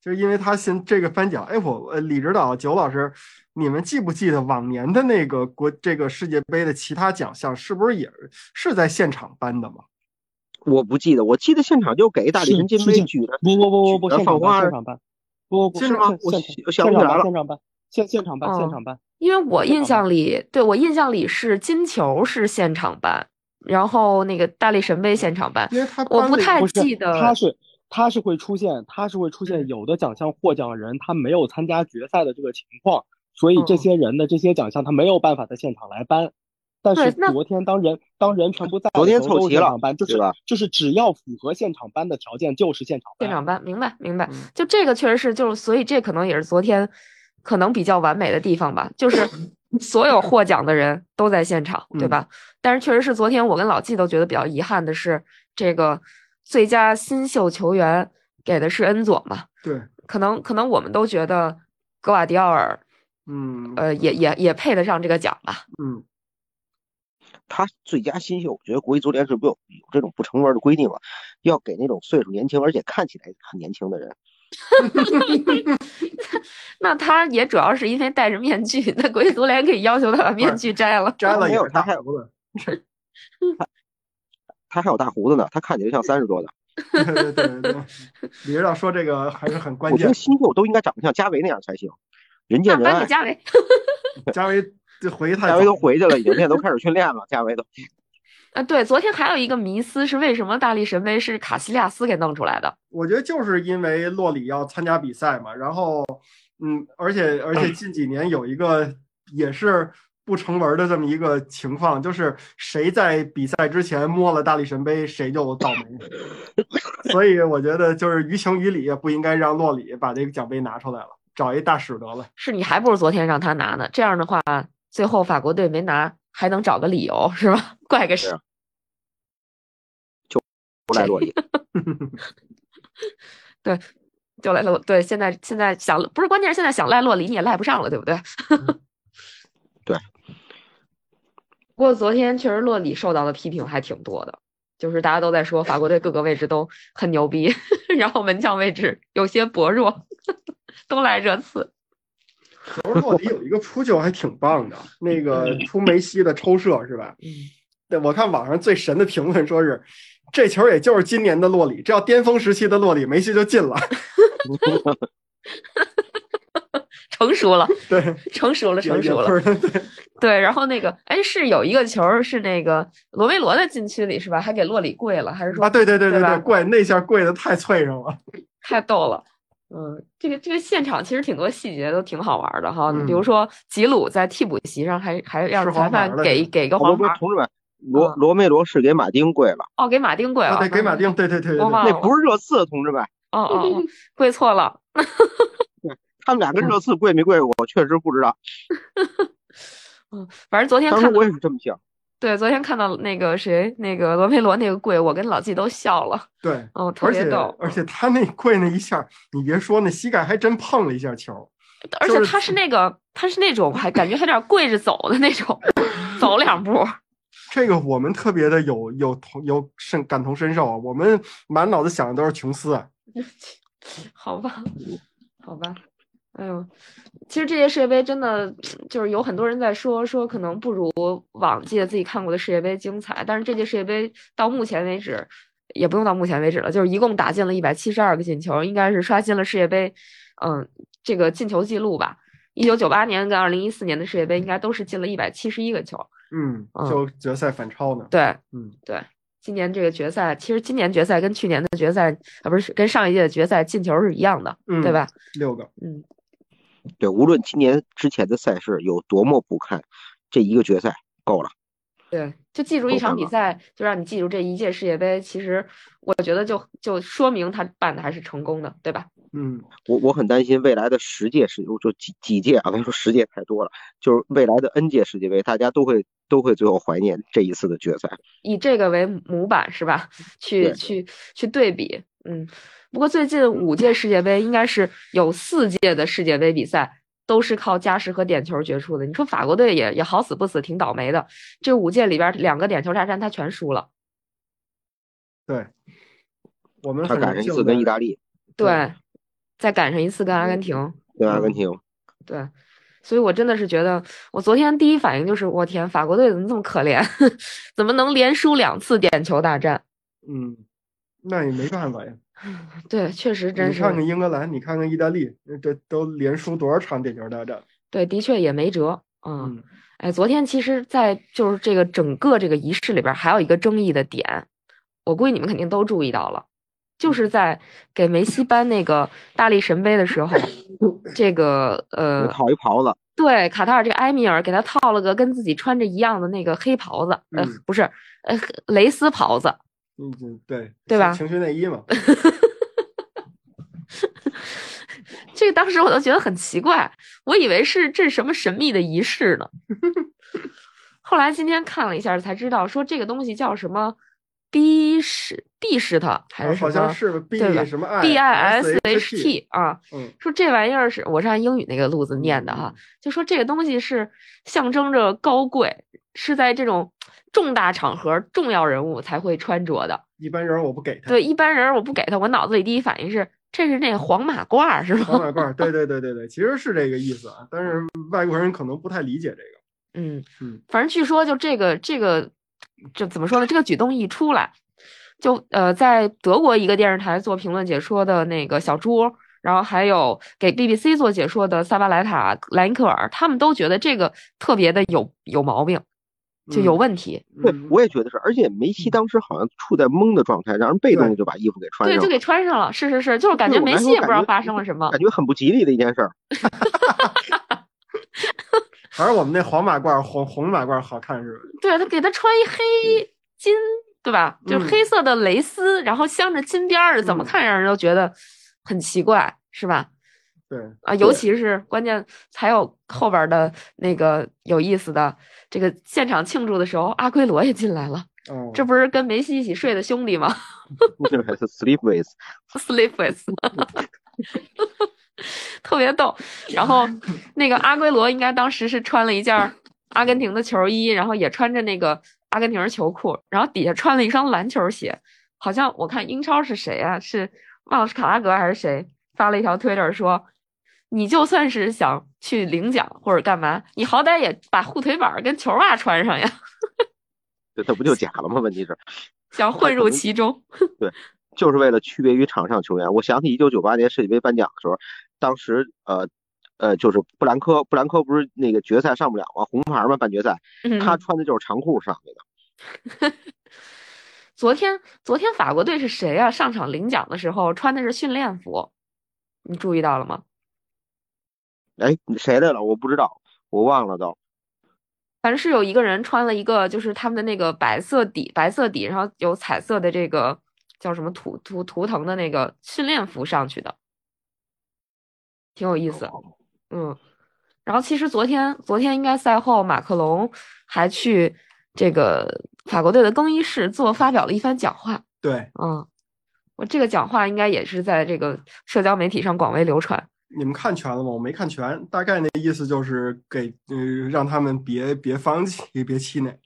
就是因为他现这个颁奖，哎，我呃李指导九老师，你们记不记得往年的那个国这个世界杯的其他奖项是不是也是在现场颁的嘛？我不记得，我记得现场就给大力神杯举的，不不不不不，现场办放花现场办，不不不是吗我现想想不起来了现场办现现场办现场办，因为我印象里，对我印象里是金球是现场办，然后那个大力神杯现场办，因为他我不太记得他是他是会出现，他是会出嗯现有的奖项获奖人他没有参加决赛的这个情况，所以这嗯些人的这些奖项他没有办法在现场来颁。但是昨天当人当人全部在昨天凑齐了就是就是只要符合现场班的条件就是现场班。现场班，明白明白嗯。就这个确实是，就是所以这可能也是昨天可能比较完美的地方吧，就是所有获奖的人都在现场，对吧？但是确实是昨天我跟老季都觉得比较遗憾的是，这个最佳新秀球员给的是恩佐嘛，对，可能可能我们都觉得格瓦迪奥尔嗯呃也也也配得上这个奖吧。嗯他最佳新秀，我觉得国际足联是不有有这种不成文的规定了，要给那种岁数年轻而且看起来很年轻的人。那他也主要是因为戴着面具，那国际足联可以要求他把面具摘了。摘了也有他还胡子，他还有大胡子呢，他看起来像三十多的。对对对对，李指导说这个还是很关键我觉得。新秀都应该长得像加维那样才行，人见人爱。加维。加维这回去太加维都，回去了，已经现在都开始训练了。加维都 啊，对，昨天还有一个迷思是为什么大力神杯是卡西利亚斯给弄出来的？我觉得就是因为洛里要参加比赛嘛，然后嗯，而且而且近几年有一个也是不成文的这么一个情况，就是谁在比赛之前摸了大力神杯，谁就倒霉。所以我觉得就是于情于理，也不应该让洛里把这个奖杯拿出来了，找一大使得了。是你还不如昨天让他拿呢。这样的话，最后法国队没拿，还能找个理由是吧？怪个谁就？不赖洛里。对就赖洛对，现在现在想不是关键是现在想赖洛里你也赖不上了，对不对？对。不过昨天确实洛里受到的批评还挺多的，就是大家都在说法国队各个位置都很牛逼，然后门将位置有些薄弱，都来热刺。其实洛里有一个扑救还挺棒的，那个扑梅西的抽射是吧？嗯，对，我看网上最神的评论说是，这球也就是今年的洛里，这要巅峰时期的洛里，梅西就进了。成熟了，对，成熟了，成熟了。对，对，然后那个，哎，是有一个球是那个罗梅罗在禁区里是吧？还给洛里跪了，还是说啊，对对对对吧对，跪那下跪的太脆弱了。太逗了。嗯，这个这个现场其实挺多细节都挺好玩的哈。嗯比如说吉鲁在替补席上还还让吃裁判给给个黄牌，同志们，罗啊罗梅罗是给马丁跪了，哦，给马丁跪了，啊，对，给马丁，对对对对对，我忘了，那不是热刺，同志们，哦哦哦，跪错了。他们俩跟热刺跪没跪过，我确实不知道。嗯，反正昨天当时我也是这么想。对，昨天看到那个谁，那个罗梅罗那个跪，我跟老季都笑了。对，哦，特别逗。而且他那跪那一下，你别说，那膝盖还真碰了一下球。而且他是那个，他是那种还感觉还有点跪着走的那种，走两步。这个我们特别的有有同有深感同身受啊，我们满脑子想的都是琼斯啊。好吧，好吧，哎呦，其实这届世界杯真的就是有很多人在说说，可能不如往届自己看过的世界杯精彩。但是这届世界杯到目前为止，也不用到目前为止了，就是一共打进了一百七十二个进球，应该是刷新了世界杯，嗯，这个进球记录吧。一九九八年跟二零一四年的世界杯应该都是进了一百七十一个球。嗯，嗯就决赛反超呢。对，嗯，对，今年这个决赛，其实今年决赛跟去年的决赛，啊，不是跟上一届的决赛进球是一样的，嗯对吧？六个。嗯，对，无论今年之前的赛事有多么不堪，这一个决赛够了。对，就记住一场比赛，就让你记住这一届世界杯。其实我觉得就就说明他办的还是成功的，对吧？嗯，我我很担心未来的十届世，就几几届啊，咱说十届太多了，就是未来的 N 届世界杯，大家都会都会最后怀念这一次的决赛。以这个为模板是吧？去去去对比，嗯。不过最近五届世界杯应该是有四届的世界杯比赛都是靠加时和点球决出的。你说法国队也也好死不死，挺倒霉的。这五届里边两个点球大战他全输了。对，我们他赶上一次跟意大利，对，再赶上一次跟阿根廷。跟阿根廷，对，所以我真的是觉得，我昨天第一反应就是，我天，法国队怎么这么可怜？怎么能连输两次点球大战？嗯，那也没办法呀。对，确实真是，你看看英格兰，你看看意大利，这都连输多少场点球大战？对，的确也没辙。嗯，嗯哎，昨天其实，在就是这个整个这个仪式里边，还有一个争议的点，我估计你们肯定都注意到了，就是在给梅西颁那个大力神杯的时候，这个呃，套一袍子，对，卡塔尔这个埃米尔给他套了个跟自己穿着一样的那个黑袍子，呃嗯，不是，呃，蕾丝袍子。嗯嗯，对对吧情趣内衣嘛，这个当时我都觉得很奇怪，我以为是这是什么神秘的仪式呢。后来今天看了一下才知道，说这个东西叫什么 B 是 B 是它还是什好么？像是 B 什么 B I S H H T 啊，嗯说这玩意儿是我是按英语那个路子念的哈，就说这个东西是象征着高贵，是在这种重大场合、重要人物才会穿着的。一般人我不给他。对，一般人我不给他，我脑子里第一反应是这是那个黄马褂是吗？黄马褂，对对对对对，其实是这个意思啊，但是外国人可能不太理解这个。嗯嗯，反正据说就这个这个这怎么说呢？这个举动一出来，就呃，在德国一个电视台做评论解说的那个小朱，然后还有给 BBC 做解说的萨巴莱塔、莱因克尔，他们都觉得这个特别的有有毛病，就有嗯问题。对嗯，我也觉得是，而且梅西当时好像处在懵的状态，让人被动的就把衣服给穿，上了，对就给穿上了。是是是，就是感觉梅西也不知道发生了什么。感觉很不吉利的一件事儿。还是我们那黄马褂红红马褂好看是吧？对他给他穿一黑金，对吧？就是黑色的蕾丝，然后镶着金边儿的，怎么嗯看让人都觉得很奇怪，是吧？对，啊，尤其是关键还有后边儿的那个有意思的，这个现场庆祝的时候，阿圭罗也进来了，哦，这不是跟梅西一起睡的兄弟吗 这还是 sleep with，？Sleep with，特别逗。然后那个阿圭罗应该当时是穿了一件儿阿根廷的球衣，然后也穿着那个阿根廷的球裤，然后底下穿了一双篮球鞋。好像我看英超是谁啊？是忘了是卡拉格还是谁发了一条推特说，你就算是想去领奖或者干嘛，你好歹也把护腿板儿跟球袜穿上呀，这这不就假了吗？问题是，想混入其中。对就是为了区别于场上球员。我想起一九九八年世界杯颁奖的时候，当时呃呃就是布兰科，布兰科不是那个决赛上不了吗？红牌嘛，半决赛，他嗯穿的就是长裤上去的。昨天昨天法国队是谁啊？上场领奖的时候穿的是训练服，你注意到了吗？哎，谁来了？我不知道，我忘了都。反正是有一个人穿了一个，就是他们的那个白色底，白色底，然后有彩色的这个叫什么图图图腾的那个训练服上去的，挺有意思。嗯，然后其实昨天昨天应该赛后，马克龙还去这个法国队的更衣室做发表了一番讲话。对，嗯，我这个讲话应该也是在这个社交媒体上广为流传。你们看全了吗？我没看全，大概那意思就是给呃让他们别别放弃，别气馁。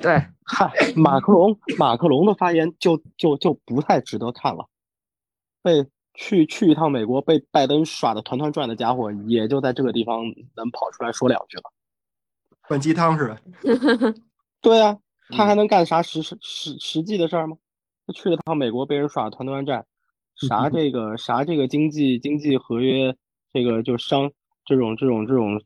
对，嗨，马克龙马克龙的发言就就就不太值得看了。被去去一趟美国被拜登耍的团团转的家伙，也就在这个地方能跑出来说两句了。灌鸡汤是吧。对啊，他还能干啥实实实实际的事儿吗？他去了趟美国，被人耍团团转，啥这个啥这个经济经济合约，这个就商这种这种这种，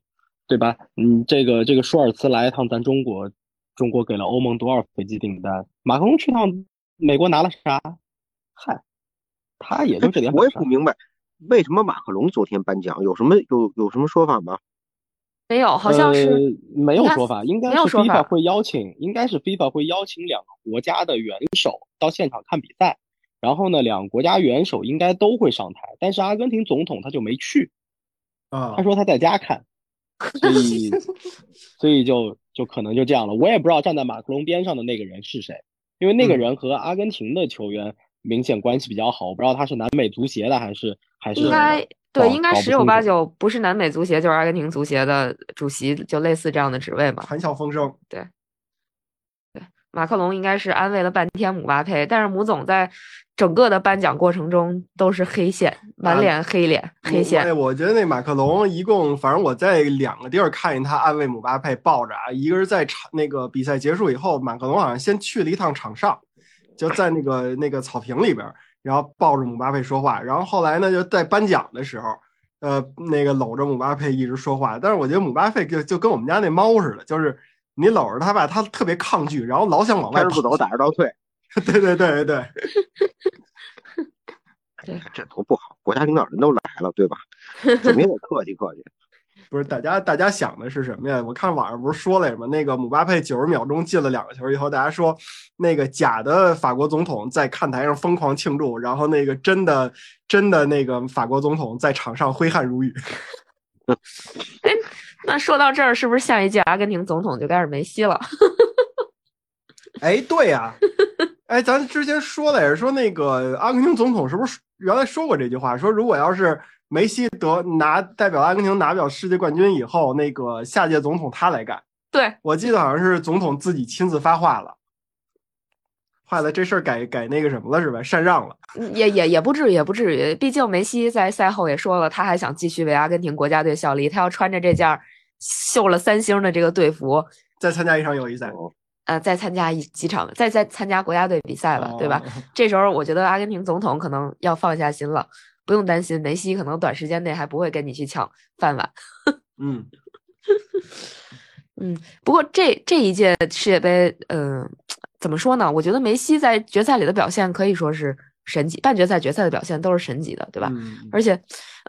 对吧？嗯，这个这个舒尔茨来一趟咱中国，中国给了欧盟多少飞机订单？马克龙去趟美国拿了啥？嗨，他也就这点。我也不明白，为什么马克龙昨天颁奖有什么有有什么说法吗？没有，好像是、呃、没有说法，应该是说法 FIFA 会邀请，应该是 FIFA 会邀请两个国家的元首到现场看比赛，然后呢，两个国家元首应该都会上台，但是阿根廷总统他就没去，啊他，说他在家看，所以所以就就可能就这样了。我也不知道站在马克龙边上的那个人是谁，因为那个嗯人和阿根廷的球员明显关系比较好，我不知道他是南美足协的还是还是应该对，应该十有八九不是南美足协就是阿根廷足协的主席，就类似这样的职位吧。谈笑风生。马克龙应该是安慰了半天姆巴佩，但是姆总在整个的颁奖过程中都是黑线，满啊脸黑脸、黑线。我我觉得那马克龙一共，反正我在两个地儿看见他安慰姆巴佩抱着啊，一个是在场那个比赛结束以后，马克龙好像先去了一趟场上，就在那个那个草坪里边，然后抱着姆巴佩说话，然后后来呢就在颁奖的时候，呃，那个搂着姆巴佩一直说话，但是我觉得姆巴佩就就跟我们家那猫似的，就是你搂着他吧，他特别抗拒，然后老想往外跑不。走，打着倒退，对对对对对，这多不好！国家领导人都来了，对吧？怎么也得客气客气。不是大家大家想的是什么呀？我看网上不是说了什么？那个姆巴佩九十秒钟进了两个球以后，大家说那个假的法国总统在看台上疯狂庆祝，然后那个真的真的那个法国总统在场上挥汗如雨。那说到这儿，是不是下一届阿根廷总统就该是梅西了？哎，对呀、哎，咱之前说的也是说那个阿根廷总统是不是原来说过这句话？说如果要是梅西得拿代表阿根廷拿不了世界冠军以后，那个下届总统他来干。对，我记得好像是总统自己亲自发话了，坏了，这事儿改改那个什么了是吧？禅让了。嗯也也也不至于，也不至于。毕竟梅西在赛后也说了，他还想继续为阿根廷国家队效力，他要穿着这件绣了三星的这个队服，再参加一场友谊赛，呃，再参加一几场，再再参加国家队比赛了，对吧？哦？这时候我觉得阿根廷总统可能要放下心了，不用担心梅西可能短时间内还不会跟你去抢饭碗。嗯，嗯，不过这这一届世界杯，嗯、怎么说呢？我觉得梅西在决赛里的表现可以说是神级，半决赛、决赛的表现都是神级的，对吧？嗯而且，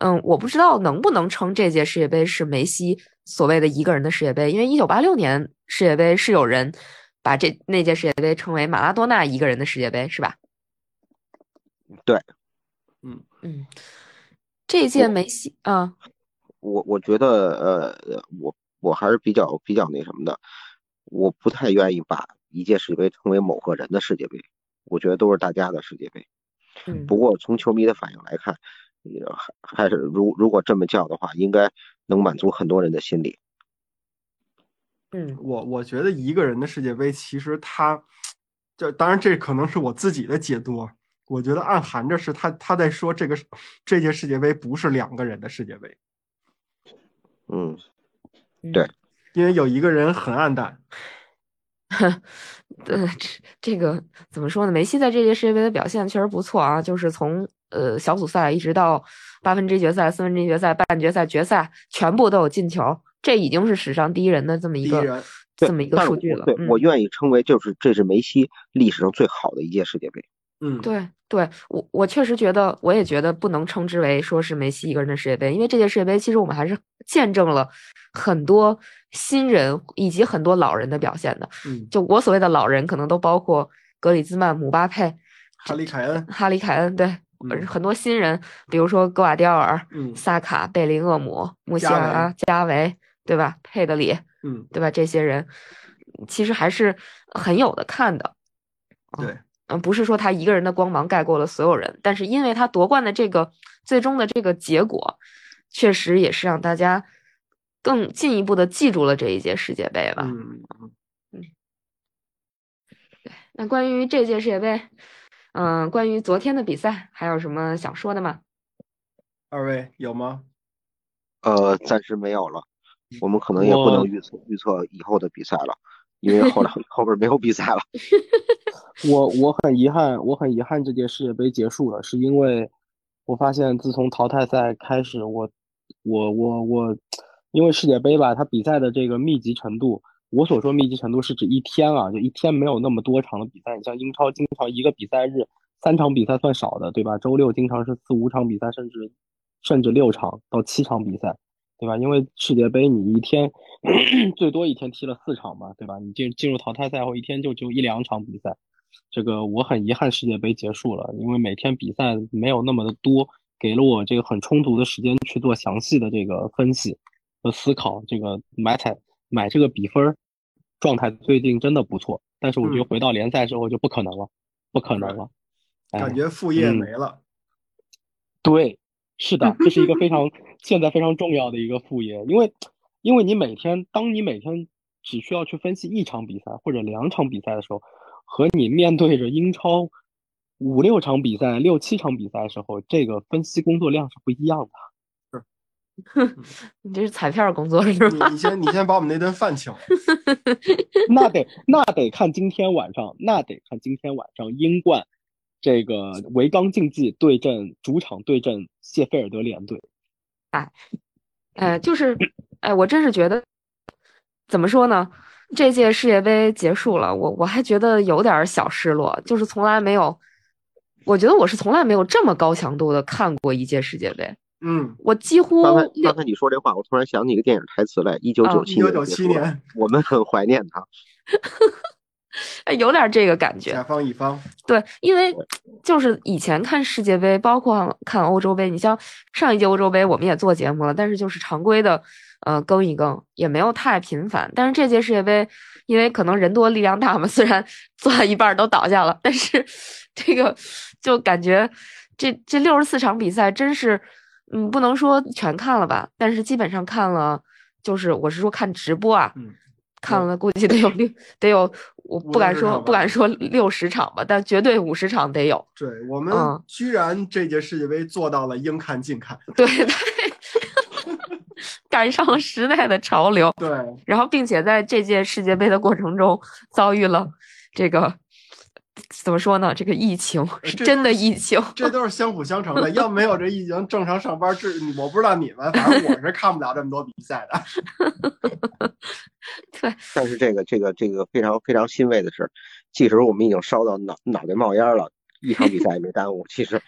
嗯，我不知道能不能称这届世界杯是梅西所谓的一个人的世界杯，因为一九八六年世界杯是有人把这那届世界杯称为马拉多纳一个人的世界杯，是吧？对，嗯嗯，这一届梅西啊，我我觉得，呃，我我还是比较比较那什么的，我不太愿意把一届世界杯成为某个人的世界杯，我觉得都是大家的世界杯。嗯不过从球迷的反应来看，呃还还是如如果这么叫的话，应该能满足很多人的心理。嗯我我觉得一个人的世界杯，其实他，就当然这可能是我自己的解读。啊我觉得暗含着是他他在说这个这届世界杯不是两个人的世界杯，嗯，嗯对因为有一个人很暗淡。呃，这这个怎么说呢？梅西在这届世界杯的表现确实不错啊，就是从呃小组赛一直到八分之一决赛、四分之一决赛、半决赛、决赛，全部都有进球，这已经是史上第一人的这么一个一这么一个数据了。我对嗯我愿意称为就是这是梅西历史上最好的一届世界杯。嗯，对对，我我确实觉得，我也觉得不能称之为说是梅西一个人的世界杯，因为这届世界杯其实我们还是见证了很多新人以及很多老人的表现的。嗯，就我所谓的老人，可能都包括格里兹曼、姆巴佩、哈里凯恩，哈里凯恩，对，嗯很多新人，比如说戈瓦迪奥尔、嗯萨卡、贝林厄姆、穆西亚拉、加维，对吧？佩德里，嗯，对吧？这些人其实还是很有的看的。对，嗯，不是说他一个人的光芒盖过了所有人，但是因为他夺冠的这个最终的这个结果，确实也是让大家更进一步的记住了这一届世界杯吧。嗯嗯那关于这届世界杯，嗯、关于昨天的比赛，还有什么想说的吗？二位有吗？呃，暂时没有了，我们可能也不能预测预测以后的比赛了，因为后来 后边没有比赛了。我我很遗憾，我很遗憾这届世界杯结束了，是因为我发现自从淘汰赛开始，我我我我，因为世界杯吧，它比赛的这个密集程度，我所说密集程度是指一天啊，就一天没有那么多场的比赛。你像英超，经常一个比赛日三场比赛算少的，对吧？周六经常是四五场比赛，甚至甚至六场到七场比赛，对吧？因为世界杯你一天 最多一天踢了四场嘛，对吧？你进进入淘汰赛后一天就只有一两场比赛。这个我很遗憾世界杯结束了，因为每天比赛没有那么的多，给了我这个很充足的时间去做详细的这个分析和思考。这个买彩买这个比分儿状态最近真的不错，但是我觉得嗯回到联赛之后就不可能了，不可能了。哎感觉副业嗯没了。对，是的，这是一个非常现在非常重要的一个副业，因为因为你每天当你每天只需要去分析一场比赛或者两场比赛的时候，和你面对着英超五六场比赛、六七场比赛的时候，这个分析工作量是不一样的。你这是彩票工作是你吧？你先你先把我们那顿饭请了。那得那得看今天晚上，那得看今天晚上英冠这个维冈竞技对阵主场对阵谢菲尔德联队。哎呃，就是，哎，我真是觉得，怎么说呢？这届世界杯结束了，我我还觉得有点儿小失落，就是从来没有，我觉得我是从来没有这么高强度的看过一届世界杯，嗯，我几乎刚才刚才你说这话，我突然想起一个电影台词来，一九九七一九九七年，我们很怀念他。哎有点儿这个感觉。甲方乙方，对，因为就是以前看世界杯，包括看欧洲杯，你像上一届欧洲杯我们也做节目了，但是就是常规的，呃，更一更也没有太频繁。但是这届世界杯，因为可能人多力量大嘛，虽然 做到一半儿都倒下了，但是这个就感觉这这六十四场比赛真是，嗯，不能说全看了吧，但是基本上看了，就是我是说看直播啊，嗯，看了估计得有六得有，我不敢说不敢说六十场吧，但绝对五十场得有。对我们嗯居然这届世界杯做到了应看尽看。对对，赶上了时代的潮流，对，然后并且在这届世界杯的过程中遭遇了这个怎么说呢？这个疫情是真的疫情，这都是相辅相成的。要没有这疫情，正常上班这，我不知道你们，反正我是看不了这么多比赛的。对，但是这个这个这个非常非常欣慰的是，即使我们已经烧到脑脑袋冒烟了，一场比赛也没耽误。其实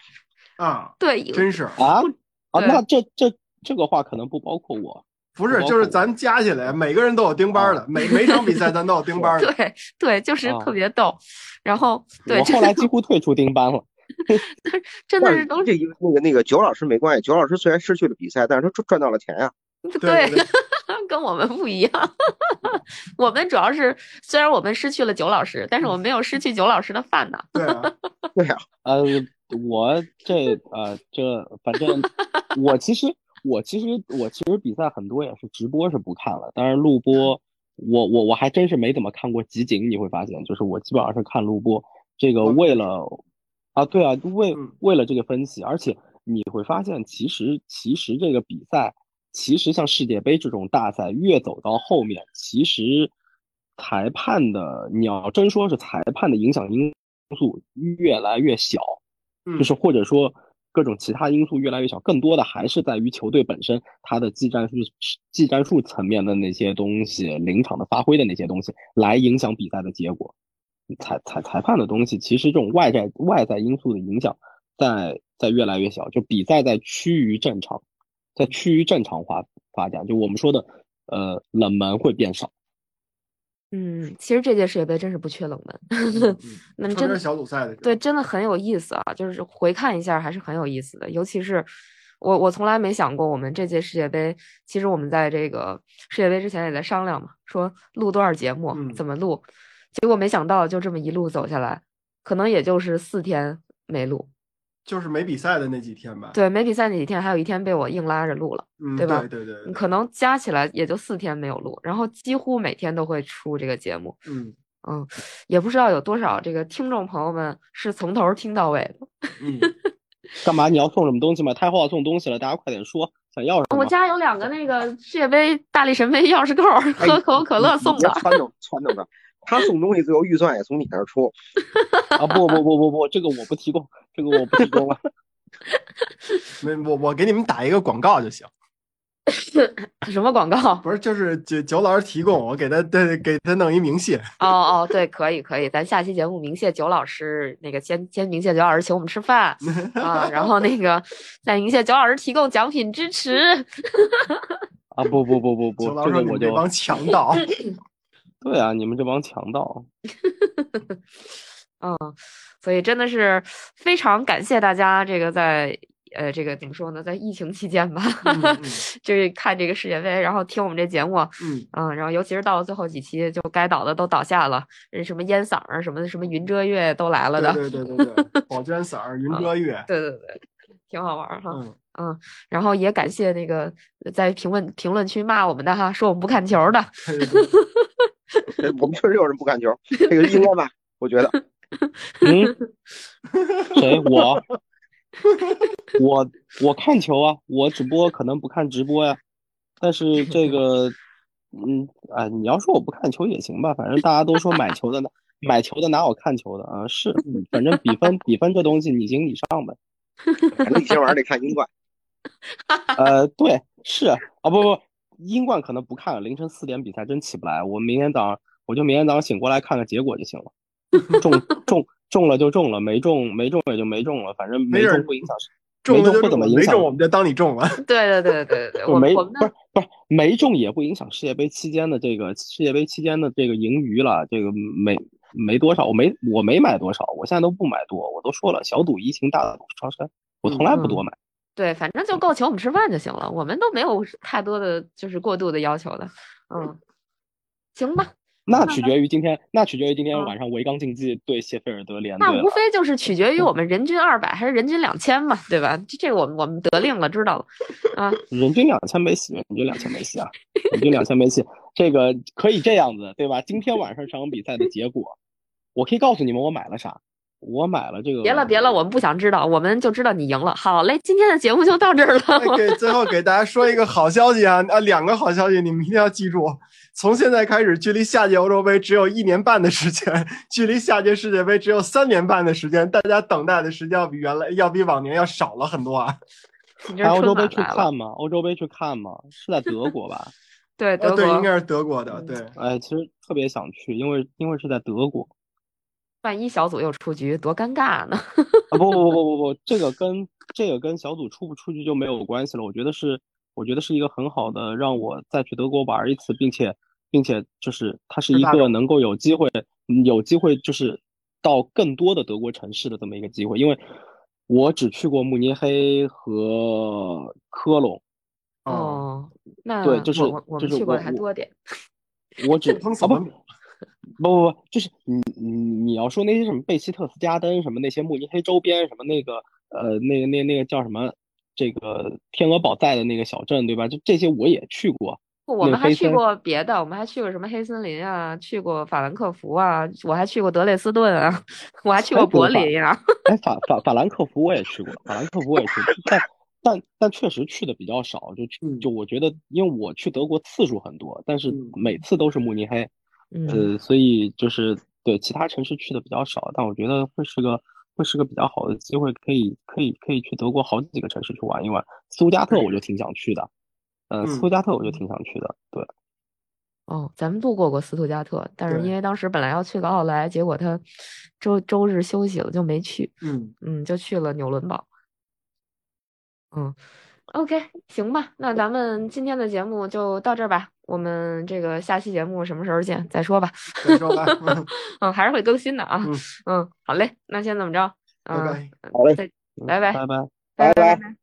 啊，对，真是啊啊，那这这这个话可能不包括我。不是？就是咱加起来，每个人都有盯班的，每每场比赛咱都有盯班的。对对，就是啊特别逗。然后对，后来几乎退出盯班了。但真的是都是一个那个那个九老师没关系，九老师虽然失去了比赛，但是他赚赚到了钱呀、对，跟我们不一样。我们主要是虽然我们失去了九老师，但是我们没有失去九老师的饭呢。对啊，对啊、呃，我这呃这反正我其实我其实我其实比赛很多也是直播是不看了，但是录播我我我还真是没怎么看过集锦，你会发现就是我基本上是看录播，这个为了啊对啊为嗯。为了这个分析，而且你会发现其实其实这个比赛其实像世界杯这种大赛越走到后面，其实裁判的你要真说是裁判的影响因素越来越小。嗯就是或者说各种其他因素越来越小，更多的还是在于球队本身它的技战术、技战术层面的那些东西，临场的发挥的那些东西，来影响比赛的结果。裁裁裁判的东西，其实这种外在外在因素的影响在在越来越小，就比赛在趋于正常，在趋于正常化发展。就我们说的，呃，冷门会变少。嗯，其实这届世界杯真是不缺冷门，嗯那真特别是小组赛的，对，真的很有意思啊！就是回看一下，还是很有意思的。尤其是我，我从来没想过，我们这届世界杯，其实我们在这个世界杯之前也在商量嘛，说录多少节目，嗯怎么录。结果没想到，就这么一路走下来，可能也就是四天没录。就是没比赛的那几天吧。，对，没比赛那几天，还有一天被我硬拉着录了，嗯，对吧对对对，对可能加起来也就四天没有录，然后几乎每天都会出这个节目。嗯嗯，也不知道有多少这个听众朋友们是从头听到尾的。嗯，干嘛？你要送什么东西吗？太后要送东西了，大家快点说，想要什么？我家有两个那个世界杯大力神杯钥匙扣儿哎和可口可乐送的你。别撺掇撺掇他，送东西最后预算也从你那儿出。啊不不不不不，这个我不提供，这个我不提供了。没我我给你们打一个广告就行，什么广告？不是就是九九老师提供，我给他对给他弄一明细。哦哦，对，可以可以，咱下期节目明谢九老师，那个先先明谢九老师请我们吃饭 啊，然后那个再明谢九老师提供奖品支持。啊不不不不不九，老师这个我就你们这帮强盗，对啊，你们这帮强盗，嗯，所以真的是非常感谢大家，这个在呃这个怎么说呢，在疫情期间吧，就是看这个世界杯，然后听我们这节目，嗯，嗯，然后尤其是到了最后几期，就该倒的都倒下了，呃什么烟嗓儿什么，什么云遮月都来了的，对对对对对，宝娟嗓儿、云遮月，对对对，挺好玩儿哈。嗯，嗯，然后也感谢那个在评论评论区骂我们的哈，说我们不看球儿的，我们确实有人不看球，这个应该吧？我觉得 嗯，谁我？我我看球啊，我只不过可能不看直播呀，但是这个，嗯，哎，你要说我不看球也行吧，反正大家都说买球的呢，买球的哪有看球的啊？是，嗯反正比分比分这东西你行你上呗。反正你今天晚上得看英冠。呃，对，是啊，不不，英冠可能不看了，凌晨四点比赛真起不来，我明天早上我就明天早上醒过来看看结果就行了，中中中了就中了，没中没中也就没中了，反正没中不影响中了就没中不怎么影响中我们就当你中了。对对对对对对，不没我们我们的不是不是没中也不影响世界杯期间的这个世界杯期间的这个盈余了，这个没没多少，我没我没买多少，我现在都不买多，我都说了小赌怡情，大赌伤身，我从来不多买。对，反正就够请我们吃饭就行了，我们都没有太多的就是过度的要求的，嗯，行吧，那取决于今天，那取决于今天嗯晚上维冈竞技对谢菲尔德联。那无非就是取决于我们人均二百还是人均两千嘛，对吧？这这个我们我们得令了，知道了啊，人均两千没戏，人均两千没戏啊，人均两千没戏。这个可以这样子，对吧？今天晚上这场比赛的结果，我可以告诉你们我买了啥。我买了这个。别了别了，我们不想知道，我们就知道你赢了。好嘞，今天的节目就到这儿了。哎给 最后给大家说一个好消息啊啊，两个好消息，你们一定要记住。从现在开始，距离下届欧洲杯只有一年半的时间，距离下届世界杯只有三年半的时间，大家等待的时间要比原来要比往年要少了很多啊。欧洲杯去看吗？欧洲杯去看吗？是在德国吧？对对，应，该是德国的，对，哎，其实特别想去，因为因为是在德国。万一小组又出局，多尴尬呢？啊不不不不不不，这个跟这个跟小组出不出局就没有关系了。我觉得是，我觉得是一个很好的让我再去德国玩一次，并且并且就是它是一个能够有机会嗯有机会就是到更多的德国城市的这么一个机会，因为我只去过慕尼黑和科隆，哦，哦，那对就是我我我就是们去过我我的还多点。我只 啊不 不不不，就是你你你要说那些什么贝希特斯加登什么那些慕尼黑周边什么那个呃那个那那个叫什么这个天鹅堡在的那个小镇对吧？就这些我也去过。不我们还去过别的，我们还去过什么黑森林啊，去过法兰克福啊，我还去过德累斯顿啊，我还去过柏林呀、哎，法法法兰克福我也去过，法兰克福我也去过，但但但确实去的比较少，就嗯就我觉得，因为我去德国次数很多，但是嗯每次都是慕尼黑，嗯，呃，所以就是对其他城市去的比较少，但我觉得会是个会是个比较好的机会，可以可以可以去德国好几个城市去玩一玩。斯图加特我就挺想去的，呃，斯图加特我就挺想去的，对。哦，咱们路过过斯图加特，但是因为当时本来要去个奥莱，结果他周周日休息了，就没去。嗯，嗯，就去了纽伦堡。嗯，OK，行吧，那咱们今天的节目就到这儿吧。我们这个下期节目什么时候见？再说吧。再说吧。嗯，还是会更新的啊。嗯嗯，好嘞，那先这么着。嗯，拜拜。好嘞再拜拜拜拜。拜拜拜拜。